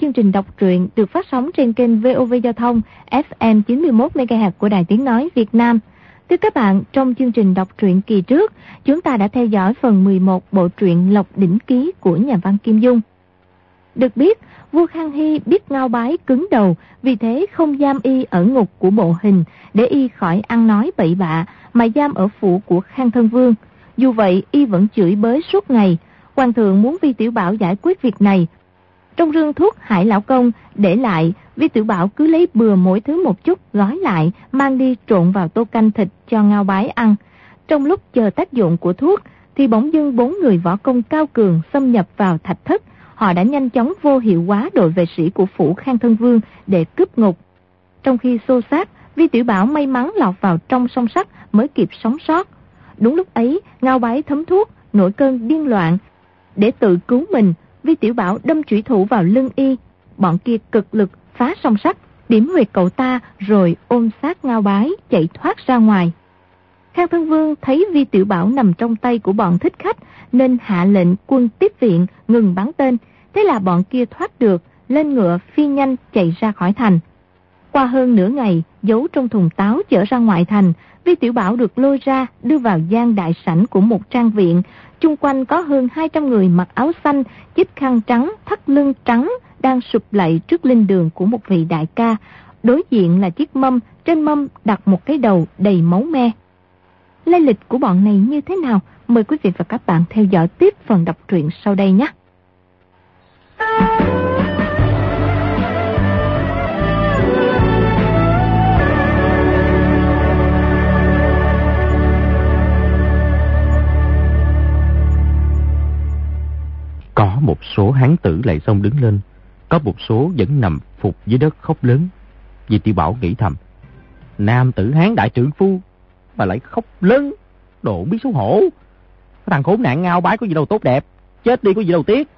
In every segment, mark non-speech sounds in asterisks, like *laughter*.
chương trình đọc truyện được phát sóng trên kênh VOV Giao thông FM 91MHz của Đài Tiếng Nói Việt Nam. Thưa các bạn, trong chương trình đọc truyện kỳ trước, chúng ta đã theo dõi phần 11 bộ truyện Lộc Đỉnh Ký của nhà văn Kim Dung. Được biết, vua Khang Hy biết ngao bái cứng đầu, vì thế không giam y ở ngục của bộ hình để y khỏi ăn nói bậy bạ mà giam ở phủ của Khang Thân Vương. Dù vậy, y vẫn chửi bới suốt ngày. Hoàng thượng muốn Vi Tiểu Bảo giải quyết việc này. Trong rương thuốc Hải Lão Công để lại, Vi Tiểu Bảo cứ lấy bừa mỗi thứ một chút gói lại, mang đi trộn vào tô canh thịt cho ngao bái ăn. Trong lúc chờ tác dụng của thuốc, thì bỗng dưng bốn người võ công cao cường xâm nhập vào thạch thất. Họ đã nhanh chóng vô hiệu hóa đội vệ sĩ của phủ Khang Thân Vương để cướp ngục. Trong khi xô sát, Vi Tiểu Bảo may mắn lọt vào trong song sắt mới kịp sống sót. Đúng lúc ấy, ngao bái thấm thuốc, nổi cơn điên loạn. Để tự cứu mình, Vi Tiểu Bảo đâm chủy thủ vào lưng y. Bọn kia cực lực phá song sắt, điểm huyệt cậu ta rồi ôm sát ngao bái chạy thoát ra ngoài. Khang Thân Vương thấy Vi Tiểu Bảo nằm trong tay của bọn thích khách nên hạ lệnh quân tiếp viện ngừng bắn tên. Thế là bọn kia thoát được, lên ngựa phi nhanh chạy ra khỏi thành. Qua hơn nửa ngày, giấu trong thùng táo chở ra ngoại thành, Vi Tiểu Bảo được lôi ra đưa vào gian đại sảnh của một trang viện. Chung quanh có hơn 200 người mặc áo xanh, chích khăn trắng, thắt lưng trắng, đang sụp lạy trước linh đường của một vị đại ca. Đối diện là chiếc mâm, trên mâm đặt một cái đầu đầy máu me. Lai lịch của bọn này như thế nào? Mời quý vị và các bạn theo dõi tiếp phần đọc truyện sau đây nhé. Một số hán tử lại xông đứng lên, có một số vẫn nằm phục dưới đất khóc lớn. Vì tiểu bảo nghĩ thầm, nam tử hán đại trưởng phu mà lại khóc lớn, độ biết xấu hổ. Cái thằng khốn nạn ngao bái có gì đâu tốt đẹp, chết đi có gì đâu tiếc.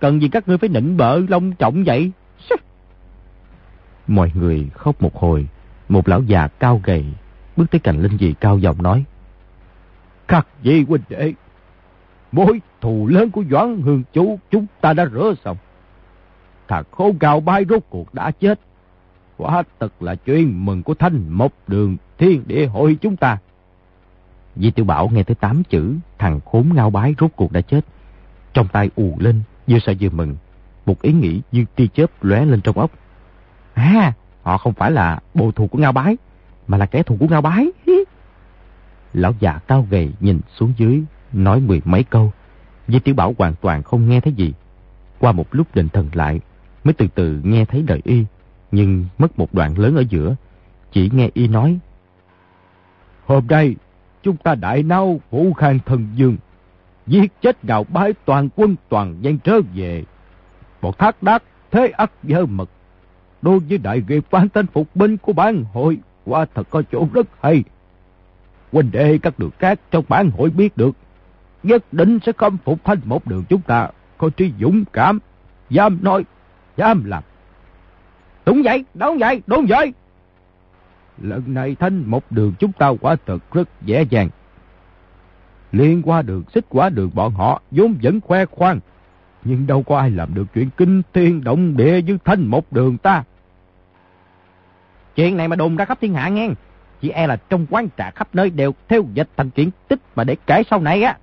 Cần gì các ngươi phải nịnh bợ long trọng vậy? *laughs* Mọi người khóc một hồi, một lão già cao gầy bước tới cạnh Linh Dị cao giọng nói. Khắc gì huynh đệ, mối thù lớn của Doãn Hương Chú chúng ta đã rửa xong. Thằng khốn cao bái rốt cuộc đã chết. Quả thật là chuyện mừng của thanh một đường thiên địa hội chúng ta. Di Tiểu Bảo nghe tới tám chữ thằng khốn ngao bái rốt cuộc đã chết. Trong tay ù lên, vừa sợ vừa mừng. Một ý nghĩ như tia chớp lóe lên trong óc. À, họ không phải là bộ thù của ngao bái, mà là kẻ thù của ngao bái. *laughs* Lão già cao gầy nhìn xuống dưới, nói mười mấy câu. Di Tiểu Bảo hoàn toàn không nghe thấy gì. Qua một lúc định thần lại, mới từ từ nghe thấy lời y, nhưng mất một đoạn lớn ở giữa. Chỉ nghe y nói. Hôm nay, chúng ta đại nao vũ khang thần dương, giết chết gạo bái toàn quân toàn dân trở về. Một thác đát thế ắt dơ mật. Đối với đại nghiệp phán tên phục binh của bản hội, qua thật có chỗ rất hay. Huynh đệ các đường khác trong bản hội biết được, nhất định sẽ không phục thanh một đường chúng ta, có trí dũng cảm, dám nói, dám làm. Đúng vậy, đúng vậy, đúng vậy. Lần này thanh một đường chúng ta quả thật rất dễ dàng. Liên qua đường, xích qua đường bọn họ vốn vẫn khoe khoang. Nhưng đâu có ai làm được chuyện kinh thiên động địa như thanh một đường ta. Chuyện này mà đồn ra khắp thiên hạ nghe. Chỉ e là trong quán trà khắp nơi đều theo dịch thành chuyện tích mà để kể sau này á.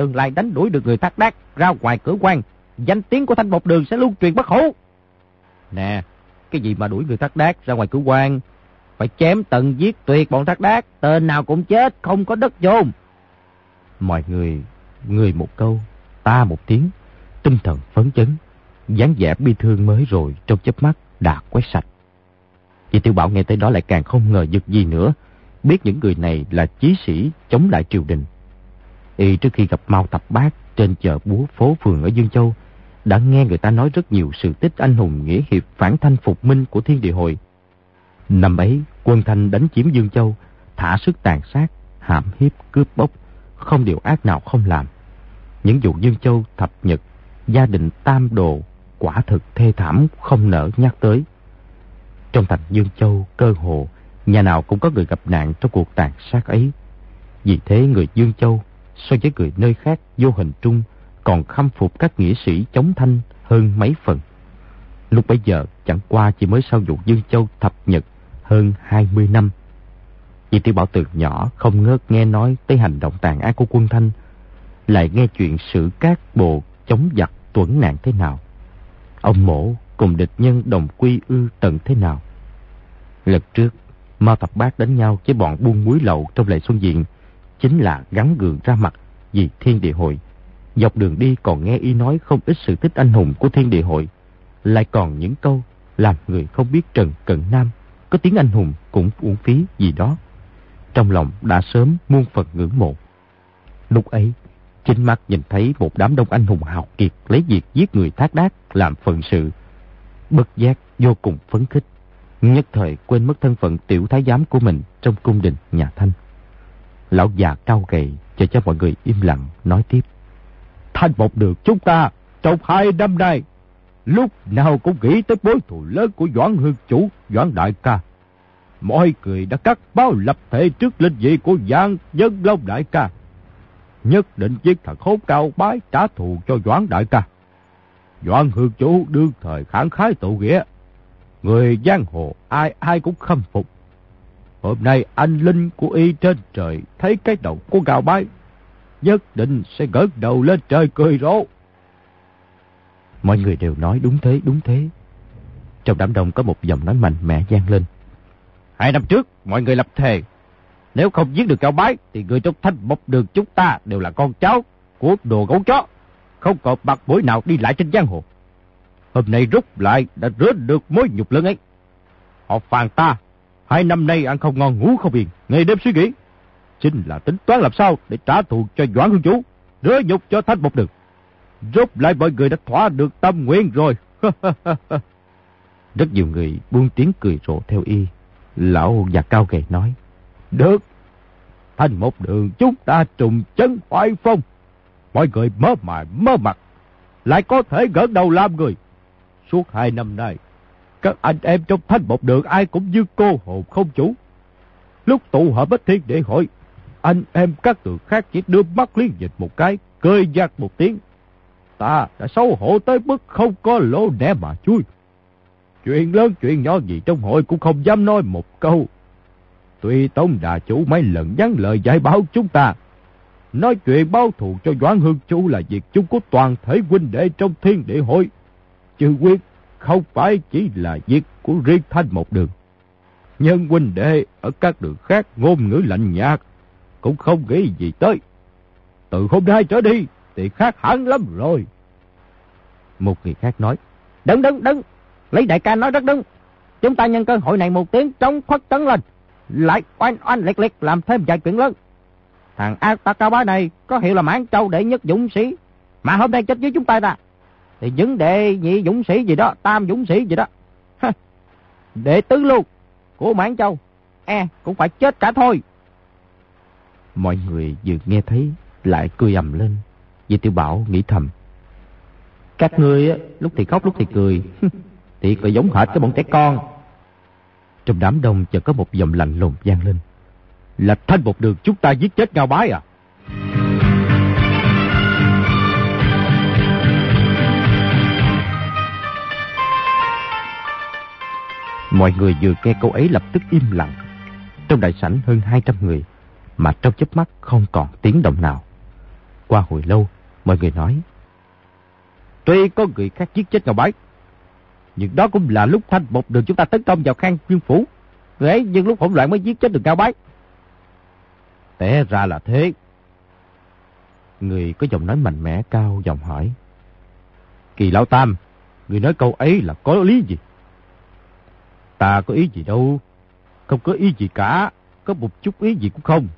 Tương lai đánh đuổi được người thác đác ra ngoài cửa quan. Danh tiếng của thanh một đường sẽ lưu truyền bất hủ. Nè, cái gì mà đuổi người thác đác ra ngoài cửa quan phải chém tận giết tuyệt bọn thác đác, tên nào cũng chết, không có đất chôn. Mọi người, người một câu, ta một tiếng, tinh thần phấn chấn, dáng vẻ bi thương mới rồi trong chớp mắt đã quét sạch. Vì Tiểu Bảo nghe tới đó lại càng không ngờ giật gì nữa, biết những người này là chí sĩ chống lại triều đình. Y trước khi gặp Mao Tập Bát trên chợ búa phố phường ở Dương Châu, đã nghe người ta nói rất nhiều sự tích anh hùng nghĩa hiệp phản thanh phục minh của thiên địa hội. Năm ấy, quân Thanh đánh chiếm Dương Châu, thả sức tàn sát, hãm hiếp, cướp bóc, không điều ác nào không làm. Những vụ Dương Châu, thập nhật, gia đình tam đồ, quả thực thê thảm không nỡ nhắc tới. Trong thành Dương Châu, cơ hồ, nhà nào cũng có người gặp nạn trong cuộc tàn sát ấy. Vì thế người Dương Châu, so với người nơi khác vô hình trung, còn khâm phục các nghĩa sĩ chống thanh hơn mấy phần. Lúc bấy giờ chẳng qua chỉ mới sau vụ Dương Châu thập nhật hơn 20 năm. Vì Tiểu Bảo từ nhỏ không ngớt nghe nói tới hành động tàn ác của quân Thanh, lại nghe chuyện sự các bộ chống giặc tuấn nạn thế nào. Ông mổ cùng địch nhân đồng quy ư tận thế nào. Lần trước, Mao Thập Bác đánh nhau với bọn buôn muối lậu trong lệ xuân diện, chính là gắn gượng ra mặt vì thiên địa hội. Dọc đường đi còn nghe y nói không ít sự tích anh hùng của thiên địa hội, lại còn những câu làm người không biết Trần Cận Nam có tiếng anh hùng cũng uổng phí gì đó. Trong lòng đã sớm muôn phần ngưỡng mộ. Lúc ấy, chính mắt nhìn thấy một đám đông anh hùng hào kiệt lấy việc giết người thác đác làm phận sự. Bất giác vô cùng phấn khích. Nhất thời quên mất thân phận tiểu thái giám của mình trong cung đình nhà Thanh. Lão già cao gầy cho cho mọi người im lặng nói tiếp. Thanh một được chúng ta trong hai năm nay lúc nào cũng nghĩ tới bối thù lớn của Doãn Hương Chủ, Doãn Đại ca. Mọi người đã cắt bao lập thể trước linh vị của Giang Dân Long Đại ca. Nhất định giết thằng khốn cao bái trả thù cho Doãn Đại ca. Doãn Hương Chủ đương thời kháng khái tụ nghĩa. Người giang hồ ai ai cũng khâm phục. Hôm nay anh linh của y trên trời thấy cái đầu của gào bái. Nhất định sẽ gỡ đầu lên trời cười rộ. Mọi người đều nói đúng thế, đúng thế. Trong đám đông có một giọng nói mạnh mẽ gian lên. Hai năm trước, mọi người lập thề. Nếu không giết được cao bái, thì người trong thanh bọc được chúng ta đều là con cháu của đồ gấu chó. Không còn mặt mũi nào đi lại trên giang hồ. Hôm nay rút lại đã rớt được mối nhục lớn ấy. Họ phàn ta, hai năm nay ăn không ngon ngủ không yên, ngày đêm suy nghĩ. Chính là tính toán làm sao để trả thù cho Doãn Hương Chú, rửa nhục cho thanh một đường. Rốt lại mọi người đã thỏa được tâm nguyện rồi. *laughs* Rất nhiều người buông tiếng cười rộ theo y. Lão già cao gầy nói. Được. Thành một đường chúng ta trùng chân hoài phong. Mọi người mơ mài mơ mặt. Lại có thể gỡ đầu làm người. Suốt hai năm nay, các anh em trong thanh một đường ai cũng như cô hồn không chủ. Lúc tụ họp bất thiên để hội, anh em các tường khác chỉ đưa mắt liên dịch một cái, cười giặc một tiếng, ta đã xấu hổ tới mức không có lỗ nẻ mà chui. Chuyện lớn chuyện nhỏ gì trong hội cũng không dám nói một câu. Tuy Tông Đà Chủ mấy lần nhắn lời giải báo chúng ta, nói chuyện báo thù cho Doãn Hương Chu là việc chung của toàn thể huynh đệ trong thiên địa hội. Chứ quyết không phải chỉ là việc của riêng thanh một đường. Nhân huynh đệ ở các đường khác ngôn ngữ lạnh nhạt, cũng không nghĩ gì tới. Từ hôm nay trở đi, thì khác hẳn lắm rồi. Một người khác nói, đứng đứng đứng, lấy đại ca nói rất đúng. Chúng ta nhân cơ hội này một tiếng trống khuất tấn lên, lại oanh oanh liệt liệt làm thêm vài chuyện lớn. Thằng ác ta cao bá này có hiệu là mãn châu đệ nhất dũng sĩ, mà hôm nay chết với chúng ta ta. Thì những đệ nhị dũng sĩ gì đó, tam dũng sĩ gì đó. đệ tứ luôn của mãn châu, e cũng phải chết cả thôi. Mọi người vừa nghe thấy lại cười ầm lên. Vì tiểu bảo nghĩ thầm. Các ngươi lúc thì khóc lúc thì cười. thì có giống hệt cái bọn trẻ con. Trong đám đông chợt có một giọng lạnh lùng vang lên. Là thanh một đường chúng ta giết chết ngao bái à? Mọi người vừa nghe câu ấy lập tức im lặng. Trong đại sảnh hơn 200 người, mà trong chớp mắt không còn tiếng động nào. Qua hồi lâu, Mọi người nói. Tuy có người khác giết chết Ngọc Bái, nhưng đó cũng là lúc thanh một đường chúng ta tấn công vào khang chuyên phủ. Thế ấy nhưng lúc hỗn loạn mới giết chết được Cao Bái. Té ra là thế. Người có giọng nói mạnh mẽ cao giọng hỏi. Kỳ Lão Tam, người nói câu ấy là có lý gì? Ta có ý gì đâu. Không có ý gì cả. Có một chút ý gì cũng không.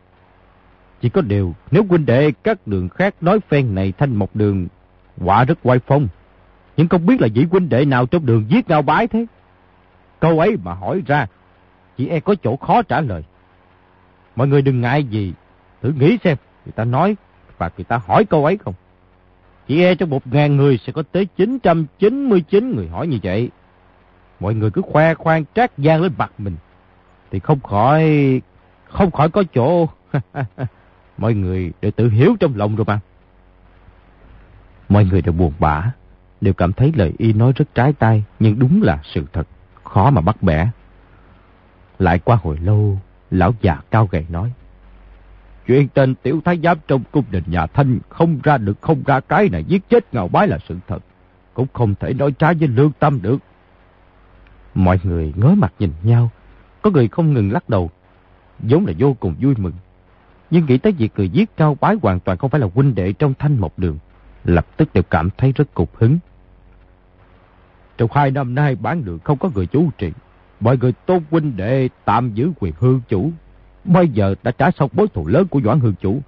Chỉ có điều, nếu huynh đệ các đường khác nói phen này thanh một đường, quả rất quay phong. Nhưng không biết là vị huynh đệ nào trong đường giết ngao bái thế. Câu ấy mà hỏi ra, chỉ e có chỗ khó trả lời. Mọi người đừng ngại gì, thử nghĩ xem, người ta nói và người ta hỏi câu ấy không. Chỉ e trong một ngàn người sẽ có tới 999 người hỏi như vậy. Mọi người cứ khoe khoang trác gian lên mặt mình, thì không khỏi, không khỏi có chỗ *laughs* Mọi người đều tự hiểu trong lòng rồi mà. Mọi người đều buồn bã, đều cảm thấy lời y nói rất trái tai, nhưng đúng là sự thật, khó mà bắt bẻ. Lại qua hồi lâu, lão già cao gầy nói. Chuyện tên tiểu thái giám trong cung đình nhà Thanh không ra được không ra cái này giết chết ngào bái là sự thật. Cũng không thể nói trái với lương tâm được. Mọi người ngớ mặt nhìn nhau. Có người không ngừng lắc đầu. vốn là vô cùng vui mừng. Nhưng nghĩ tới việc người giết cao bái hoàn toàn không phải là huynh đệ trong thanh một đường. Lập tức đều cảm thấy rất cục hứng. Trong hai năm nay bán được không có người chú trì. Mọi người tôn huynh đệ, tạm giữ quyền hương chủ. Bây giờ đã trả xong bối thù lớn của Doãn Hương Chủ.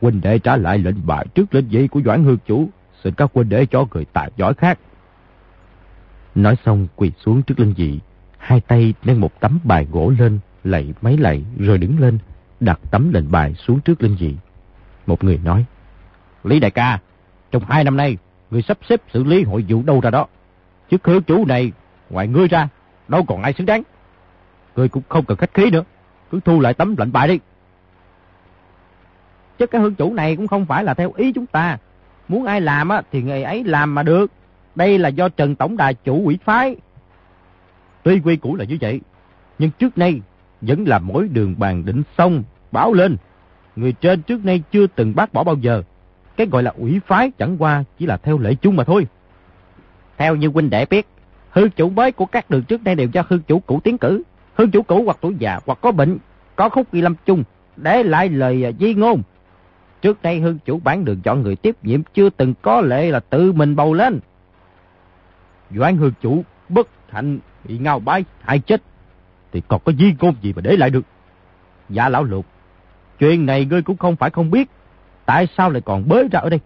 Huynh đệ trả lại lệnh bại trước lệnh dây của Doãn Hương Chủ. Xin các huynh đệ cho người tài giỏi khác. Nói xong quỳ xuống trước linh dị. Hai tay nâng một tấm bài gỗ lên, lạy mấy lạy rồi đứng lên, đặt tấm lệnh bài xuống trước linh dị. Một người nói. Lý đại ca, trong hai năm nay, người sắp xếp xử lý hội vụ đâu ra đó. Chức hương chủ này, ngoài ngươi ra, đâu còn ai xứng đáng. Ngươi cũng không cần khách khí nữa, cứ thu lại tấm lệnh bài đi. Chứ cái hương chủ này cũng không phải là theo ý chúng ta. Muốn ai làm á, thì người ấy làm mà được. Đây là do Trần Tổng Đà chủ quỷ phái. Tuy quy củ là như vậy, nhưng trước nay vẫn là mỗi đường bàn định xong, báo lên. Người trên trước nay chưa từng bác bỏ bao giờ. Cái gọi là ủy phái chẳng qua chỉ là theo lệ chung mà thôi. Theo như huynh đệ biết, hư chủ mới của các đường trước nay đều do hư chủ cũ tiến cử. Hư chủ cũ hoặc tuổi già hoặc có bệnh, có khúc ghi lâm chung, để lại lời à, di ngôn. Trước đây hư chủ bán đường chọn người tiếp nhiệm chưa từng có lệ là tự mình bầu lên. Doãn hư chủ bất hạnh bị ngao bái hại chết, thì còn có di ngôn gì mà để lại được. Dạ lão lục, chuyện này ngươi cũng không phải không biết, tại sao lại còn bới ra ở đây?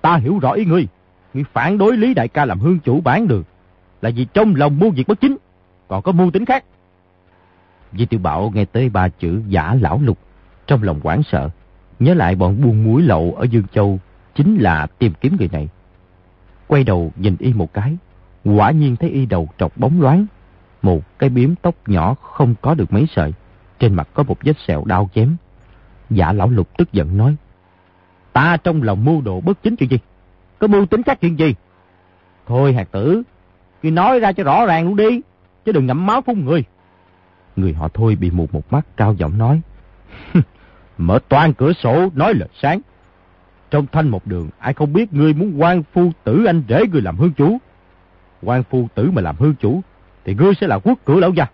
Ta hiểu rõ ý ngươi, ngươi phản đối Lý Đại ca làm hương chủ bán được là vì trong lòng mua việc bất chính, còn có mưu tính khác. Di Tiểu Bảo nghe tới ba chữ giả lão lục, trong lòng hoảng sợ, nhớ lại bọn buôn muối lậu ở Dương Châu, chính là tìm kiếm người này. Quay đầu nhìn y một cái, quả nhiên thấy y đầu trọc bóng loáng, một cái biếm tóc nhỏ không có được mấy sợi, trên mặt có một vết sẹo đau chém. Giả lão lục tức giận nói, ta trong lòng mưu đồ bất chính chuyện gì? Có mưu tính các chuyện gì? Thôi hạt tử, cứ nói ra cho rõ ràng luôn đi, chứ đừng ngậm máu phun người. Người họ thôi bị mù một mắt cao giọng nói. *laughs* Mở toàn cửa sổ nói lời sáng. Trong thanh một đường, ai không biết ngươi muốn quan phu tử anh rể ngươi làm hương chú. Quan phu tử mà làm hương chủ, thì ngươi sẽ là quốc cử lão gia.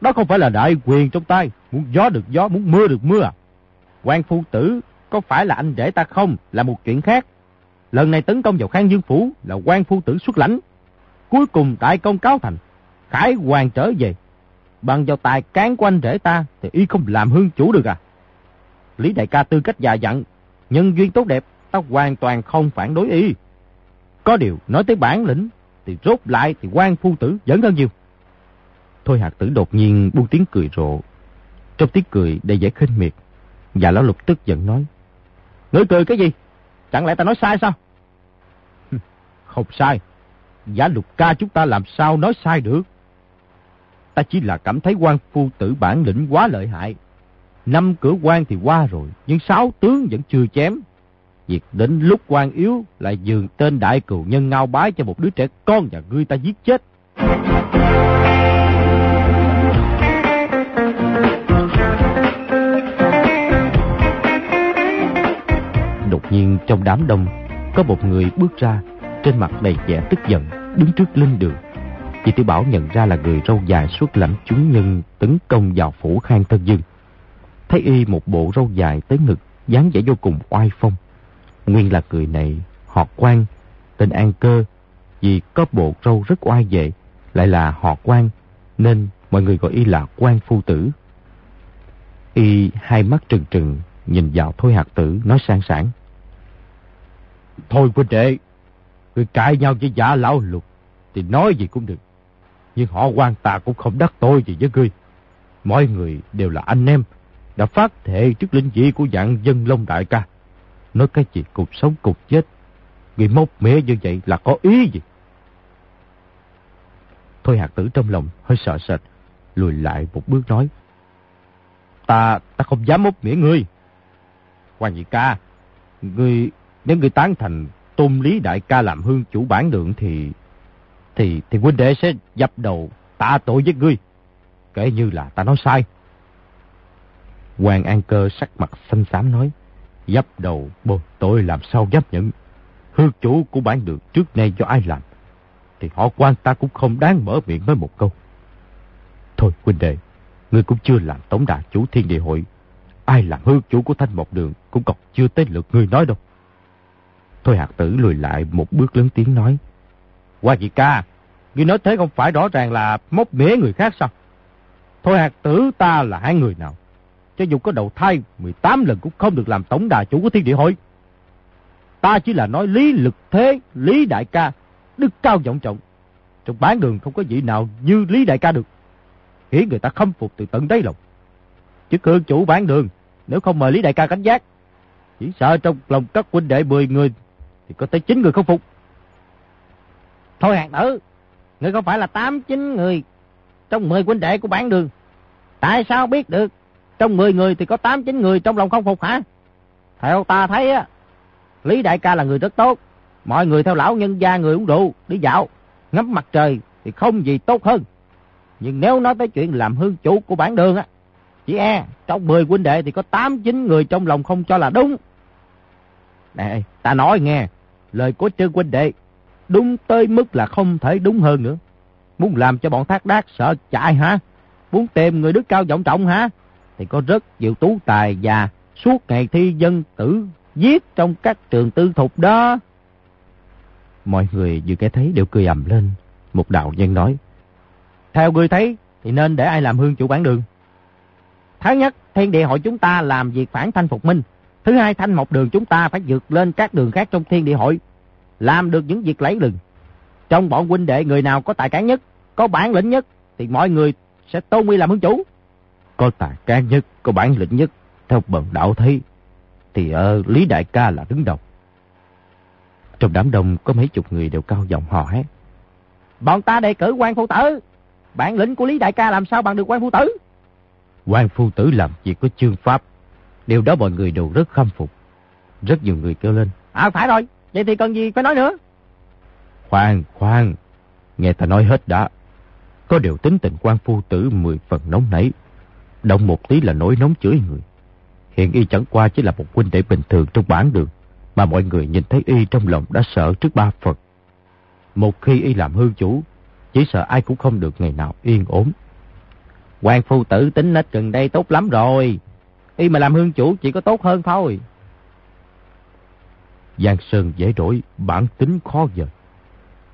Đó không phải là đại quyền trong tay, muốn gió được gió, muốn mưa được mưa à. Quan phu tử có phải là anh rể ta không là một chuyện khác. Lần này tấn công vào Khang Dương Phủ là quan phu tử xuất lãnh. Cuối cùng đại công cáo thành, khải hoàng trở về, bằng vào tài cán của anh rể ta thì y không làm hương chủ được à. Lý đại ca tư cách già dặn, nhân duyên tốt đẹp, ta hoàn toàn không phản đối y. Có điều nói tới bản lĩnh thì rốt lại thì quan phu tử vẫn hơn nhiều. Thôi hạt tử đột nhiên buông tiếng cười rộ. Trong tiếng cười đầy vẻ khinh miệt. Và lão lục tức giận nói. Ngươi cười cái gì? Chẳng lẽ ta nói sai sao? Không sai. Giả lục ca chúng ta làm sao nói sai được? Ta chỉ là cảm thấy quan phu tử bản lĩnh quá lợi hại. Năm cửa quan thì qua rồi, nhưng sáu tướng vẫn chưa chém. Việc đến lúc quan yếu lại dường tên đại cừu nhân ngao bái cho một đứa trẻ con và ngươi ta giết chết. Đột nhiên trong đám đông, có một người bước ra, trên mặt đầy vẻ tức giận, đứng trước linh đường. Chị Tiểu Bảo nhận ra là người râu dài suốt lãnh chúng nhân tấn công vào phủ khang thân dương. Thấy y một bộ râu dài tới ngực, dáng vẻ vô cùng oai phong. Nguyên là người này, họ quan, tên An Cơ, vì có bộ râu rất oai vệ, lại là họ quan, nên mọi người gọi y là quan phu tử. Y hai mắt trừng trừng, nhìn vào Thôi Hạt Tử, nói sang sảng. Thôi huynh đệ, người cãi nhau với giả lão lục, thì nói gì cũng được. Nhưng họ quan ta cũng không đắc tôi gì với ngươi. Mọi người đều là anh em, đã phát thệ trước linh vị của dạng dân Long Đại ca. Nói cái gì cục sống cục chết. Người mốc mẻ như vậy là có ý gì? Thôi hạt tử trong lòng hơi sợ sệt, lùi lại một bước nói. Ta, ta không dám mốc mẻ ngươi. Hoàng nhị ca, ngươi, nếu ngươi tán thành tôn Lý Đại ca làm hương chủ bản đường thì... Thì thì huynh đệ sẽ dập đầu tạ tội với ngươi. Kể như là ta nói sai. Hoàng An Cơ sắc mặt xanh xám nói. Dấp đầu bồ tội làm sao dám nhận. Hương chủ của bản đường trước nay do ai làm. Thì họ quan ta cũng không đáng mở miệng nói một câu. Thôi huynh đệ, ngươi cũng chưa làm tổng đà chủ thiên địa hội. Ai làm hương chủ của thanh một đường cũng còn chưa tới lượt ngươi nói đâu. Thôi hạt tử lùi lại một bước lớn tiếng nói. Qua chị ca, ngươi nói thế không phải rõ ràng là móc mế người khác sao? Thôi hạt tử ta là hai người nào? Cho dù có đầu thai 18 lần cũng không được làm tổng đà chủ của thiên địa hội. Ta chỉ là nói lý lực thế, lý đại ca, đức cao vọng trọng. Trong bán đường không có vị nào như lý đại ca được. Khiến người ta khâm phục từ tận đáy lòng. Chứ hương chủ bán đường, nếu không mời lý đại ca cảnh giác, chỉ sợ trong lòng các huynh đệ 10 người thì có tới 9 người không phục. Thôi hàng tử, người không phải là 8-9 người trong 10 huynh đệ của bán đường. Tại sao biết được trong 10 người thì có 8-9 người trong lòng không phục hả? Theo ta thấy á, Lý Đại ca là người rất tốt. Mọi người theo lão nhân gia người uống rượu, đi dạo, ngắm mặt trời thì không gì tốt hơn. Nhưng nếu nói tới chuyện làm hương chủ của bản đường á, chỉ e trong 10 huynh đệ thì có 8-9 người trong lòng không cho là đúng. Nè, ta nói nghe, lời của trương huynh đệ, đúng tới mức là không thể đúng hơn nữa. Muốn làm cho bọn thác đác sợ chạy hả? Muốn tìm người đức cao vọng trọng hả? Thì có rất nhiều tú tài và suốt ngày thi dân tử giết trong các trường tư thục đó. Mọi người vừa nghe thấy đều cười ầm lên. Một đạo nhân nói. Theo người thấy thì nên để ai làm hương chủ bản đường? Thứ nhất, thiên địa hội chúng ta làm việc phản thanh phục minh. Thứ hai, thanh một đường chúng ta phải vượt lên các đường khác trong thiên địa hội. Làm được những việc lấy lừng. Trong bọn huynh đệ người nào có tài cán nhất, có bản lĩnh nhất, thì mọi người sẽ tôn nguy làm hương chủ. Có tài cá nhất, có bản lĩnh nhất, theo bần đạo thấy, thì ở Lý Đại ca là đứng đầu. Trong đám đông có mấy chục người đều cao giọng hò hét. Bọn ta đề cử quan phu tử. Bản lĩnh của Lý Đại ca làm sao bằng được quan phu tử? quan phu tử làm việc có chương pháp. Điều đó mọi người đều rất khâm phục. Rất nhiều người kêu lên. À phải rồi, vậy thì cần gì phải nói nữa? Khoan, khoan, nghe ta nói hết đã. Có điều tính tình quan phu tử mười phần nóng nảy. Động một tí là nổi nóng chửi người. Hiện y chẳng qua chỉ là một huynh đệ bình thường trong bản đường, mà mọi người nhìn thấy y trong lòng đã sợ trước ba Phật. Một khi y làm hư chủ, chỉ sợ ai cũng không được ngày nào yên ổn. Quan phu tử tính nết gần đây tốt lắm rồi. Y mà làm hương chủ chỉ có tốt hơn thôi. Giang Sơn dễ đổi, bản tính khó dời.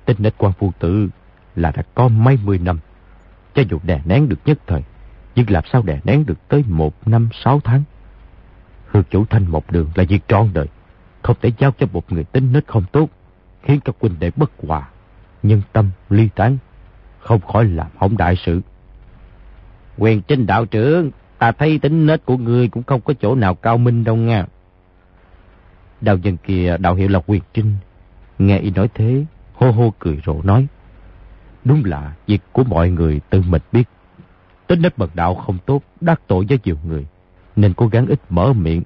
Tính nết quan phu tử là đã có mấy mươi năm. Cho dù đè nén được nhất thời, nhưng làm sao đè nén được tới một năm sáu tháng. Hương chủ thanh một đường là việc trọn đời. Không thể giao cho một người tính nết không tốt, khiến các huynh đệ bất hòa, nhân tâm ly tán, không khỏi làm hỏng đại sự. Quyền trinh đạo trưởng, ta thấy tính nết của ngươi cũng không có chỗ nào cao minh đâu nha. Đạo dân kia đạo hiệu là quyền trinh. Nghe y nói thế, hô hô cười rộ nói. Đúng là việc của mọi người tự mình biết. Tính nết bậc đạo không tốt, đắc tội với nhiều người, nên cố gắng ít mở miệng.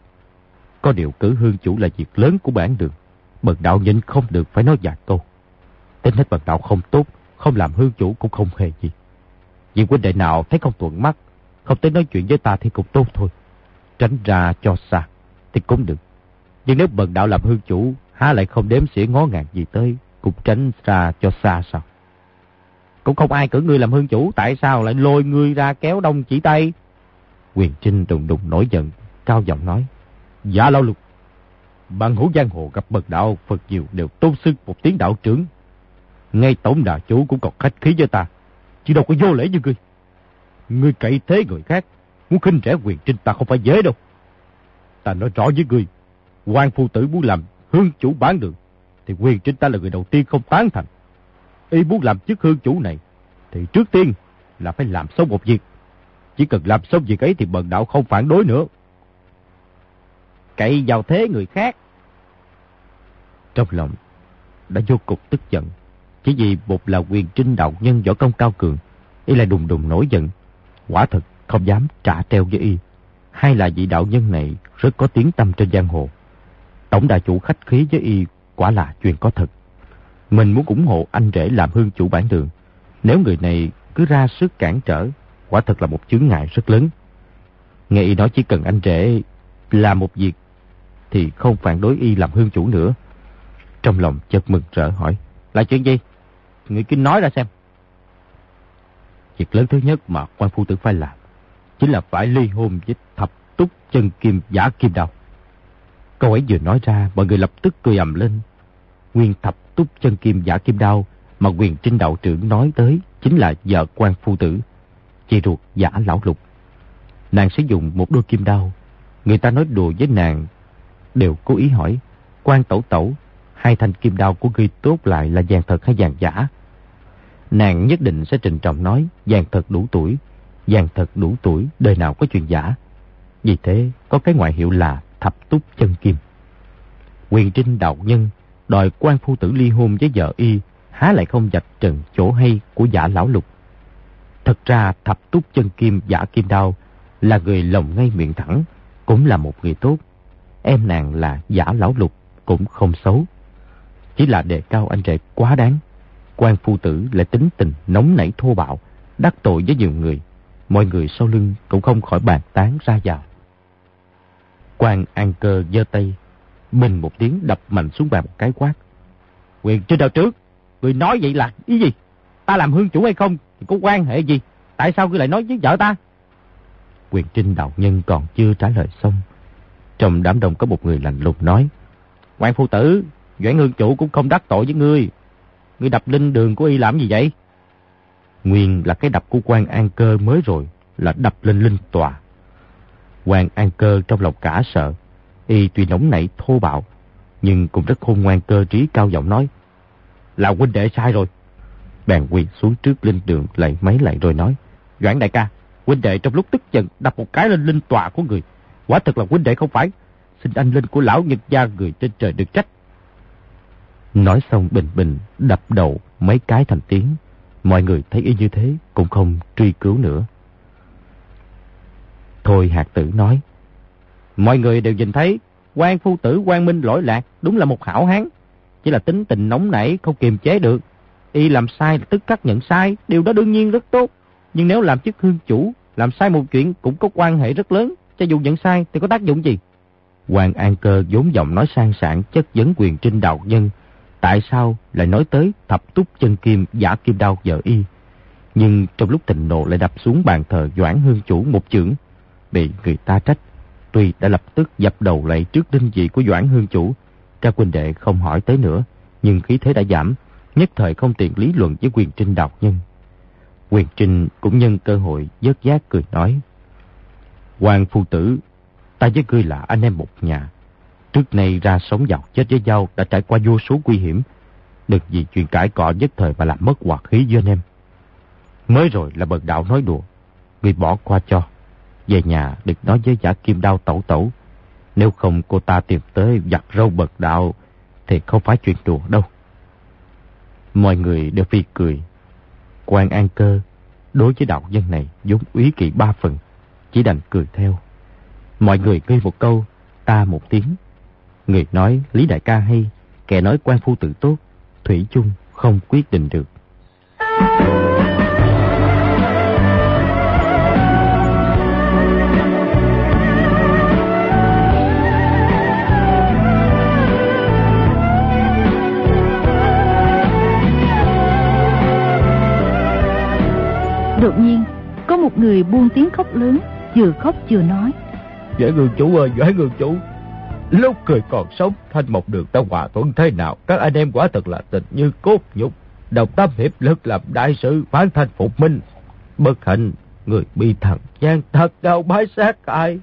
Có điều cử hương chủ là việc lớn của bản đường. Bậc đạo nhìn không được phải nói vài câu. Tính nết bậc đạo không tốt, không làm hương chủ cũng không hề gì. Vì huynh đệ nào thấy không thuận mắt, không tới nói chuyện với ta thì cũng tốt thôi. Tránh ra cho xa, thì cũng được. Nhưng nếu bần đạo làm hương chủ, há lại không đếm xỉa ngó ngàng gì tới, cũng tránh ra cho xa sao? Cũng không ai cử ngươi làm hương chủ, tại sao lại lôi ngươi ra kéo đông chỉ tay? Quyền Trinh đùng đùng nổi giận, cao giọng nói. Dạ lão lục, bằng hữu giang hồ gặp bậc đạo Phật nhiều đều tôn xưng một tiếng đạo trưởng. Ngay tổng đà chủ cũng còn khách khí với ta. Chứ đâu có vô lễ như ngươi. Ngươi cậy thế người khác, muốn khinh rẻ quyền trinh ta không phải dễ đâu. Ta nói rõ với ngươi, quan phu tử muốn làm hương chủ bán đường, thì quyền trinh ta là người đầu tiên không tán thành. Y muốn làm chức hương chủ này, thì trước tiên là phải làm xong một việc. Chỉ cần làm xong việc ấy thì bần đạo không phản đối nữa. Cậy vào thế người khác. Trong lòng, đã vô cùng tức giận. Chỉ vì một là quyền trinh đạo nhân võ công cao cường, y lại đùng đùng nổi giận. Quả thật không dám trả treo với y. Hai là vị đạo nhân này rất có tiếng tâm trên giang hồ. Tổng đại chủ khách khí với y quả là chuyện có thật. Mình muốn ủng hộ anh rể làm hương chủ bản đường. Nếu người này cứ ra sức cản trở, quả thật là một chướng ngại rất lớn. Nghe y nói chỉ cần anh rể làm một việc thì không phản đối y làm hương chủ nữa. Trong lòng chợt mừng rỡ hỏi, là chuyện gì? Người kinh nói ra xem. Việc lớn thứ nhất mà quan phu tử phải làm chính là phải ly hôn với thập túc chân kim giả kim đào. Câu ấy vừa nói ra, mọi người lập tức cười ầm lên. Nguyên thập túc chân kim giả kim đao mà quyền trinh đạo trưởng nói tới chính là vợ quan phu tử, chị ruột giả lão lục. Nàng sử dụng một đôi kim đao. Người ta nói đùa với nàng, đều cố ý hỏi, quan tẩu tẩu, hai thanh kim đao của ngươi tốt lại là vàng thật hay vàng giả? Nàng nhất định sẽ trình trọng nói, vàng thật đủ tuổi, vàng thật đủ tuổi, đời nào có chuyện giả. Vì thế, có cái ngoại hiệu là thập túc chân kim. Quyền trinh đạo nhân đòi quan phu tử ly hôn với vợ y, há lại không dạch trần chỗ hay của giả lão lục. Thật ra thập túc chân kim giả kim đao là người lòng ngay miệng thẳng, cũng là một người tốt. Em nàng là giả lão lục, cũng không xấu. Chỉ là đề cao anh rể quá đáng. quan phu tử lại tính tình nóng nảy thô bạo, đắc tội với nhiều người. Mọi người sau lưng cũng không khỏi bàn tán ra vào. quan an cơ giơ tay, mình một tiếng đập mạnh xuống bàn một cái quát. Quyền trên đầu trước, người nói vậy là ý gì? Ta làm hương chủ hay không thì có quan hệ gì? Tại sao ngươi lại nói với vợ ta? Quyền trinh đạo nhân còn chưa trả lời xong. Trong đám đông có một người lạnh lùng nói. Quan phu tử, Doãn hương chủ cũng không đắc tội với ngươi. Ngươi đập linh đường của y làm gì vậy? Nguyên là cái đập của quan an cơ mới rồi, là đập lên linh tòa. Quan an cơ trong lòng cả sợ. Y tuy nóng nảy thô bạo, nhưng cũng rất khôn ngoan cơ trí cao giọng nói. Là huynh đệ sai rồi. Bèn quỳ xuống trước linh đường lạy mấy lại rồi nói. Doãn đại ca, huynh đệ trong lúc tức giận đập một cái lên linh tòa của người. Quả thật là huynh đệ không phải. Xin anh linh của lão nhật gia người trên trời được trách. Nói xong bình bình đập đầu mấy cái thành tiếng. Mọi người thấy y như thế cũng không truy cứu nữa. Thôi hạt tử nói. Mọi người đều nhìn thấy quan phu tử quan minh lỗi lạc đúng là một hảo hán. Chỉ là tính tình nóng nảy không kiềm chế được. Y làm sai tức khắc nhận sai. Điều đó đương nhiên rất tốt. Nhưng nếu làm chức hương chủ, làm sai một chuyện cũng có quan hệ rất lớn. Cho dù nhận sai thì có tác dụng gì? Hoàng An Cơ vốn giọng nói sang sảng chất vấn quyền trinh đạo nhân. Tại sao lại nói tới thập túc chân kim giả kim đao vợ y? Nhưng trong lúc tình nộ lại đập xuống bàn thờ Doãn Hương Chủ một chưởng, bị người ta trách. Tuy đã lập tức dập đầu lại trước đinh vị của Doãn Hương Chủ, các Quỳnh đệ không hỏi tới nữa, nhưng khí thế đã giảm, nhất thời không tiện lý luận với quyền trinh đạo nhân. Quyền trinh cũng nhân cơ hội dớt giác cười nói. Hoàng phu tử, ta với ngươi là anh em một nhà. Trước nay ra sống giàu chết với nhau đã trải qua vô số nguy hiểm. Đừng vì chuyện cãi cọ nhất thời mà làm mất hoạt khí với anh em. Mới rồi là bậc đạo nói đùa. Ngươi bỏ qua cho. Về nhà đừng nói với giả kim đao tẩu tẩu. Nếu không cô ta tìm tới giặt râu bật đạo thì không phải chuyện đùa đâu. Mọi người đều phi cười. Quan An Cơ đối với đạo nhân này vốn úy kỵ ba phần, chỉ đành cười theo. Mọi người nghe một câu, ta một tiếng. Người nói Lý Đại ca hay, kẻ nói quan phu tự tốt, Thủy chung không quyết định được. Một người buông tiếng khóc lớn, vừa khóc vừa nói. Dễ người chủ ơi, dễ người chủ. Lúc cười còn sống, thanh một đường ta hòa thuận thế nào, các anh em quả thật là tình như cốt nhục. Đồng tâm hiệp lực làm đại sự phán thanh phục minh. Bất hạnh, người bị thằng gian thật đau bái sát ai.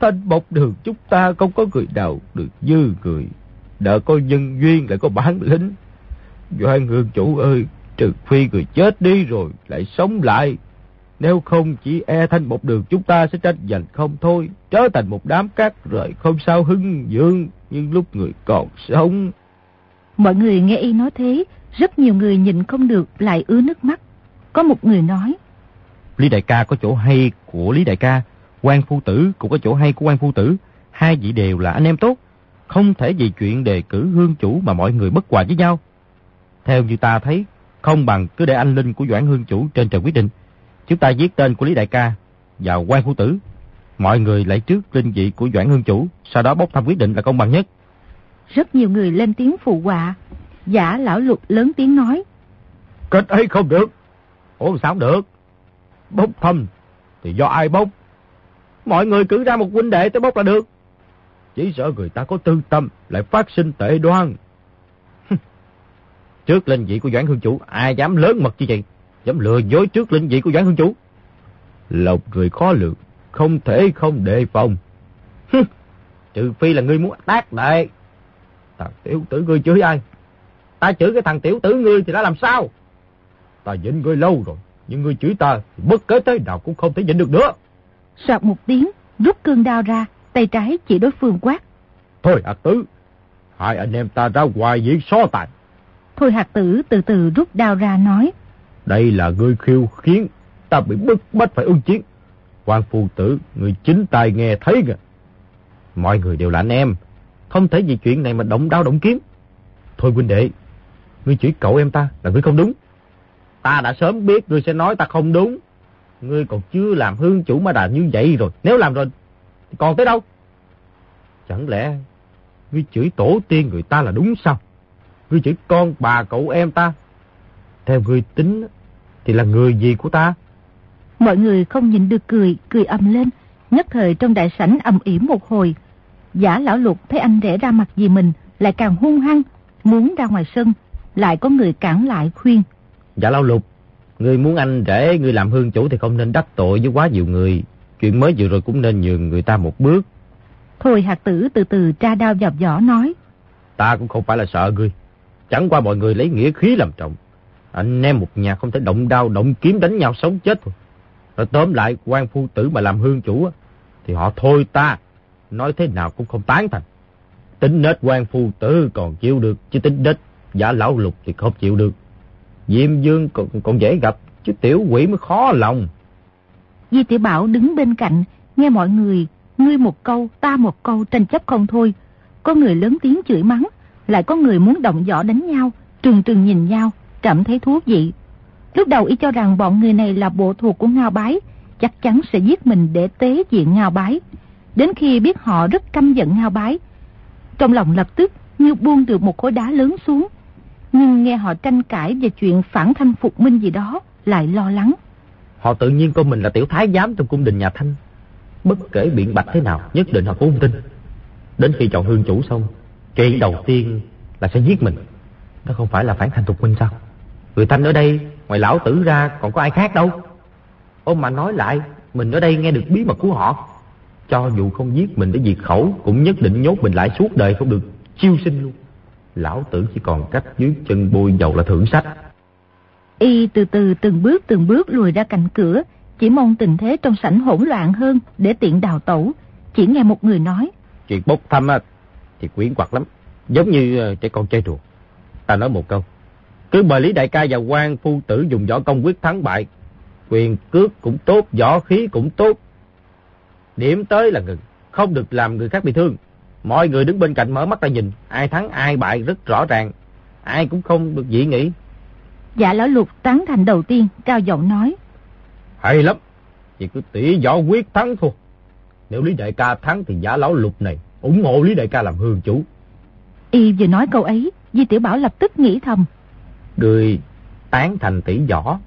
Thanh một đường chúng ta không có người nào được dư người. Đợi có nhân duyên lại có bản lĩnh. Doan hương chủ ơi, trừ phi người chết đi rồi lại sống lại nếu không chỉ e thanh một đường chúng ta sẽ tranh giành không thôi, trở thành một đám cát rời không sao hưng dương, nhưng lúc người còn sống. Mọi người nghe y nói thế, rất nhiều người nhìn không được lại ứa nước mắt. Có một người nói. Lý đại ca có chỗ hay của Lý đại ca, quan phu tử cũng có chỗ hay của quan phu tử, hai vị đều là anh em tốt. Không thể vì chuyện đề cử hương chủ mà mọi người bất hòa với nhau. Theo như ta thấy, không bằng cứ để anh linh của Doãn Hương Chủ trên trời quyết định. Chúng ta viết tên của Lý Đại ca vào quan phu tử. Mọi người lấy trước linh vị của Doãn Hương Chủ, sau đó bốc thăm quyết định là công bằng nhất. Rất nhiều người lên tiếng phụ họa. Giả lão lục lớn tiếng nói. Cách ấy không được. Ủa sao được? Bốc thăm thì do ai bốc? Mọi người cử ra một huynh đệ tới bốc là được. Chỉ sợ người ta có tư tâm lại phát sinh tệ đoan. *laughs* trước linh vị của Doãn Hương Chủ, ai dám lớn mật như vậy? Dám lừa dối trước linh vị của Doãn Hương Chủ? Lộc người khó lường, không thể không đề phòng. Trừ phi là ngươi muốn tác đại. Thằng tiểu tử ngươi chửi ai? Ta chửi cái thằng tiểu tử ngươi thì đã làm sao? Ta nhịn ngươi lâu rồi, nhưng ngươi chửi ta thì bất cứ thế nào cũng không thể nhịn được nữa. Soạt một tiếng, rút cương đao ra, tay trái chỉ đối phương quát. Thôi hạt tử, hai anh em ta ra ngoài diễn so tài. Thôi hạt tử từ từ rút đao ra nói. Đây là ngươi khiêu khiến ta bị bức bách phải ứng chiến. quan phu tử, người chính tai nghe thấy kìa. Mọi người đều là anh em, không thể vì chuyện này mà động đao động kiếm. Thôi huynh đệ, ngươi chỉ cậu em ta là ngươi không đúng. Ta đã sớm biết ngươi sẽ nói ta không đúng. Ngươi còn chưa làm hương chủ mà đã như vậy rồi. Nếu làm rồi, thì còn tới đâu? Chẳng lẽ ngươi chửi tổ tiên người ta là đúng sao? Ngươi chửi con bà cậu em ta. Theo ngươi tính thì là người gì của ta? Mọi người không nhìn được cười, cười ầm lên. Nhất thời trong đại sảnh ầm ỉ một hồi. Giả lão lục thấy anh rẽ ra mặt gì mình, lại càng hung hăng, muốn ra ngoài sân. Lại có người cản lại khuyên. Giả lão lục, người muốn anh rể, người làm hương chủ thì không nên đắc tội với quá nhiều người. Chuyện mới vừa rồi cũng nên nhường người ta một bước. Thôi hạt tử từ từ tra đao dọc vỏ nói. Ta cũng không phải là sợ ngươi. Chẳng qua mọi người lấy nghĩa khí làm trọng. Anh em một nhà không thể động đao, động kiếm đánh nhau sống chết thôi. Rồi tóm lại quan phu tử mà làm hương chủ thì họ thôi ta, nói thế nào cũng không tán thành. Tính nết quan phu tử còn chịu được, chứ tính nết giả lão lục thì không chịu được. Diêm dương còn, còn dễ gặp, chứ tiểu quỷ mới khó lòng. Di tiểu Bảo đứng bên cạnh, nghe mọi người, ngươi một câu, ta một câu tranh chấp không thôi. Có người lớn tiếng chửi mắng, lại có người muốn động võ đánh nhau, trừng trừng nhìn nhau, cảm thấy thú vị. Lúc đầu y cho rằng bọn người này là bộ thuộc của Ngao Bái, chắc chắn sẽ giết mình để tế diện Ngao Bái. Đến khi biết họ rất căm giận Ngao Bái, trong lòng lập tức như buông được một khối đá lớn xuống. Nhưng nghe họ tranh cãi về chuyện phản thanh phục minh gì đó, lại lo lắng. Họ tự nhiên coi mình là tiểu thái giám trong cung đình nhà Thanh. Bất kể biện bạch thế nào, nhất định họ cũng không tin. Đến khi chọn hương chủ xong, chuyện đầu tiên là sẽ giết mình. Đó không phải là phản thanh phục minh sao? Người Thanh ở đây, ngoài lão tử ra còn có ai khác đâu. Ôm mà nói lại, mình ở đây nghe được bí mật của họ. Cho dù không giết mình để diệt khẩu, cũng nhất định nhốt mình lại suốt đời không được chiêu sinh luôn. Lão tử chỉ còn cách dưới chân bôi dầu là thưởng sách. Y từ từ từng bước từng bước lùi ra cạnh cửa, chỉ mong tình thế trong sảnh hỗn loạn hơn để tiện đào tẩu. Chỉ nghe một người nói. Chuyện bốc thăm thì quyến quặt lắm, giống như ờ, trẻ con chơi đùa. Ta nói một câu, cứ mời Lý Đại ca và quan phu tử dùng võ công quyết thắng bại. Quyền cước cũng tốt, võ khí cũng tốt. Điểm tới là ngừng, không được làm người khác bị thương. Mọi người đứng bên cạnh mở mắt ra nhìn, ai thắng ai bại rất rõ ràng. Ai cũng không được dị nghĩ. Dạ lão lục tán thành đầu tiên, cao giọng nói. Hay lắm, chỉ cứ tỉ võ quyết thắng thôi. Nếu Lý Đại ca thắng thì giả lão lục này ủng hộ Lý Đại ca làm hương chủ. Y vừa nói câu ấy, Di Tiểu Bảo lập tức nghĩ thầm. Ngươi tán thành tỷ võ,